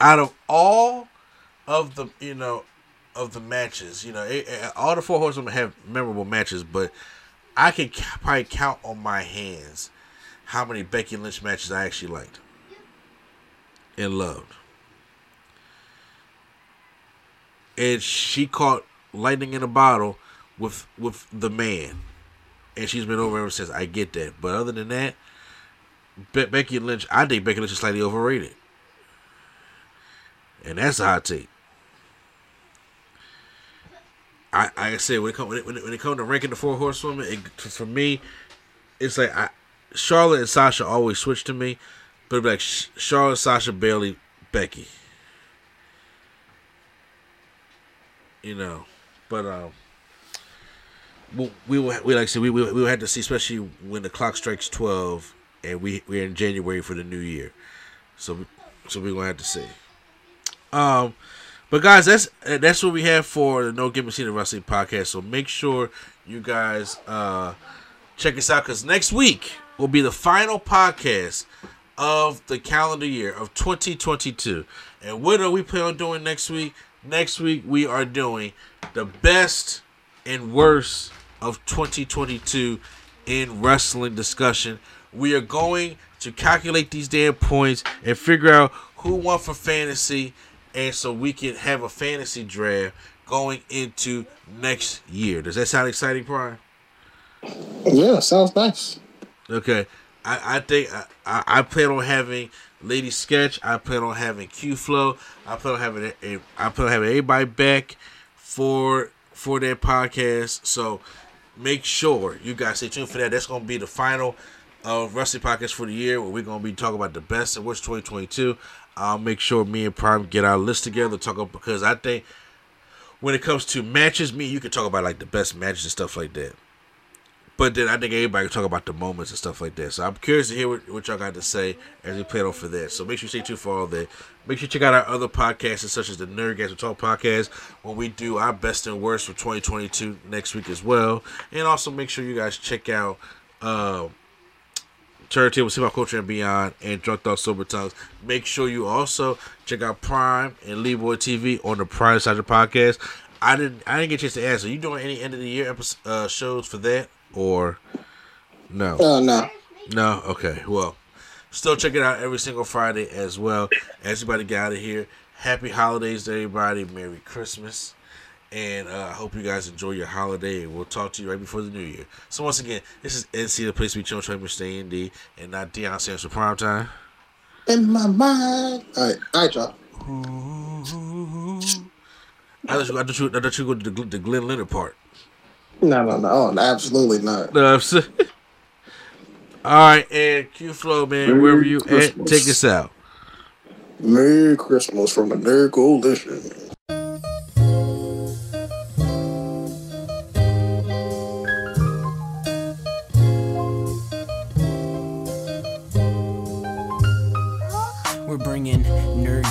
Out of all of the you know of the matches, you know, it, it- all the four horsemen have memorable matches, but I can ca- probably count on my hands how many Becky Lynch matches I actually liked and loved. And she caught lightning in a bottle with with the man, and she's been over ever since. I get that, but other than that, Be- Becky Lynch, I think Becky Lynch is slightly overrated, and that's a hot take. I I said when it come when it, when it, when it comes to ranking the four horsewomen, it, for me, it's like I, Charlotte and Sasha always switch to me, but it'd be like Charlotte, Sasha, Bayley, Becky. You know, but um, we we we like I said we we we have to see, especially when the clock strikes twelve and we we're in January for the new year, so so we're gonna have to see. Um, but guys, that's that's what we have for the No Gimmicks Needed Wrestling podcast. So make sure you guys uh check us out because next week will be the final podcast of the calendar year of 2022. And what are we planning on doing next week? Next week we are doing the best and worst of 2022 in wrestling discussion. We are going to calculate these damn points and figure out who won for fantasy, and so we can have a fantasy draft going into next year. Does that sound exciting, Brian? Yeah, sounds nice. Okay, I, I think I, I, I plan on having Lady Sketch. I plan on having Q Flow. I plan on having I plan on having everybody back for for their podcast. So make sure you guys stay tuned for that. That's gonna be the final uh, wrestling podcast for the year, where we're gonna be talking about the best and worst 2022. I'll make sure me and Prime get our list together, talk about because I think when it comes to matches, me you can talk about like the best matches and stuff like that. But then I think everybody can talk about the moments and stuff like that. So I'm curious to hear what, what y'all got to say as we plan on for that. So make sure you stay tuned for all that. Make sure you check out our other podcasts, such as the Nerdgasm Talk podcast, when we do our best and worst for 2022 next week as well. And also make sure you guys check out uh, Turntable, See My Culture and Beyond, and Drunk Thoughts Sober Tongues. Make sure you also check out Prime and Leeboy TV on the Prime Side of the podcast. I didn't I didn't get a chance to ask. Are you doing any end of the year episode, uh, shows for that or no? Oh no. No. Okay. Well, still check it out every single Friday as well. As everybody get out of here, happy holidays to everybody. Merry Christmas. And uh, I hope you guys enjoy your holiday. We'll talk to you right before the new year. So once again, this is NC, the place we chill, try to stay in D, and not Deion Sanders for prime time. in my mind. All right, all right, y'all. I thought you, I thought you, I thought you go to the, the Glenn Leonard part. No, no, no, oh, absolutely not. No. All right, and Q Flow, man, Merry wherever you at, take us out. Merry Christmas from the Nerd Coalition.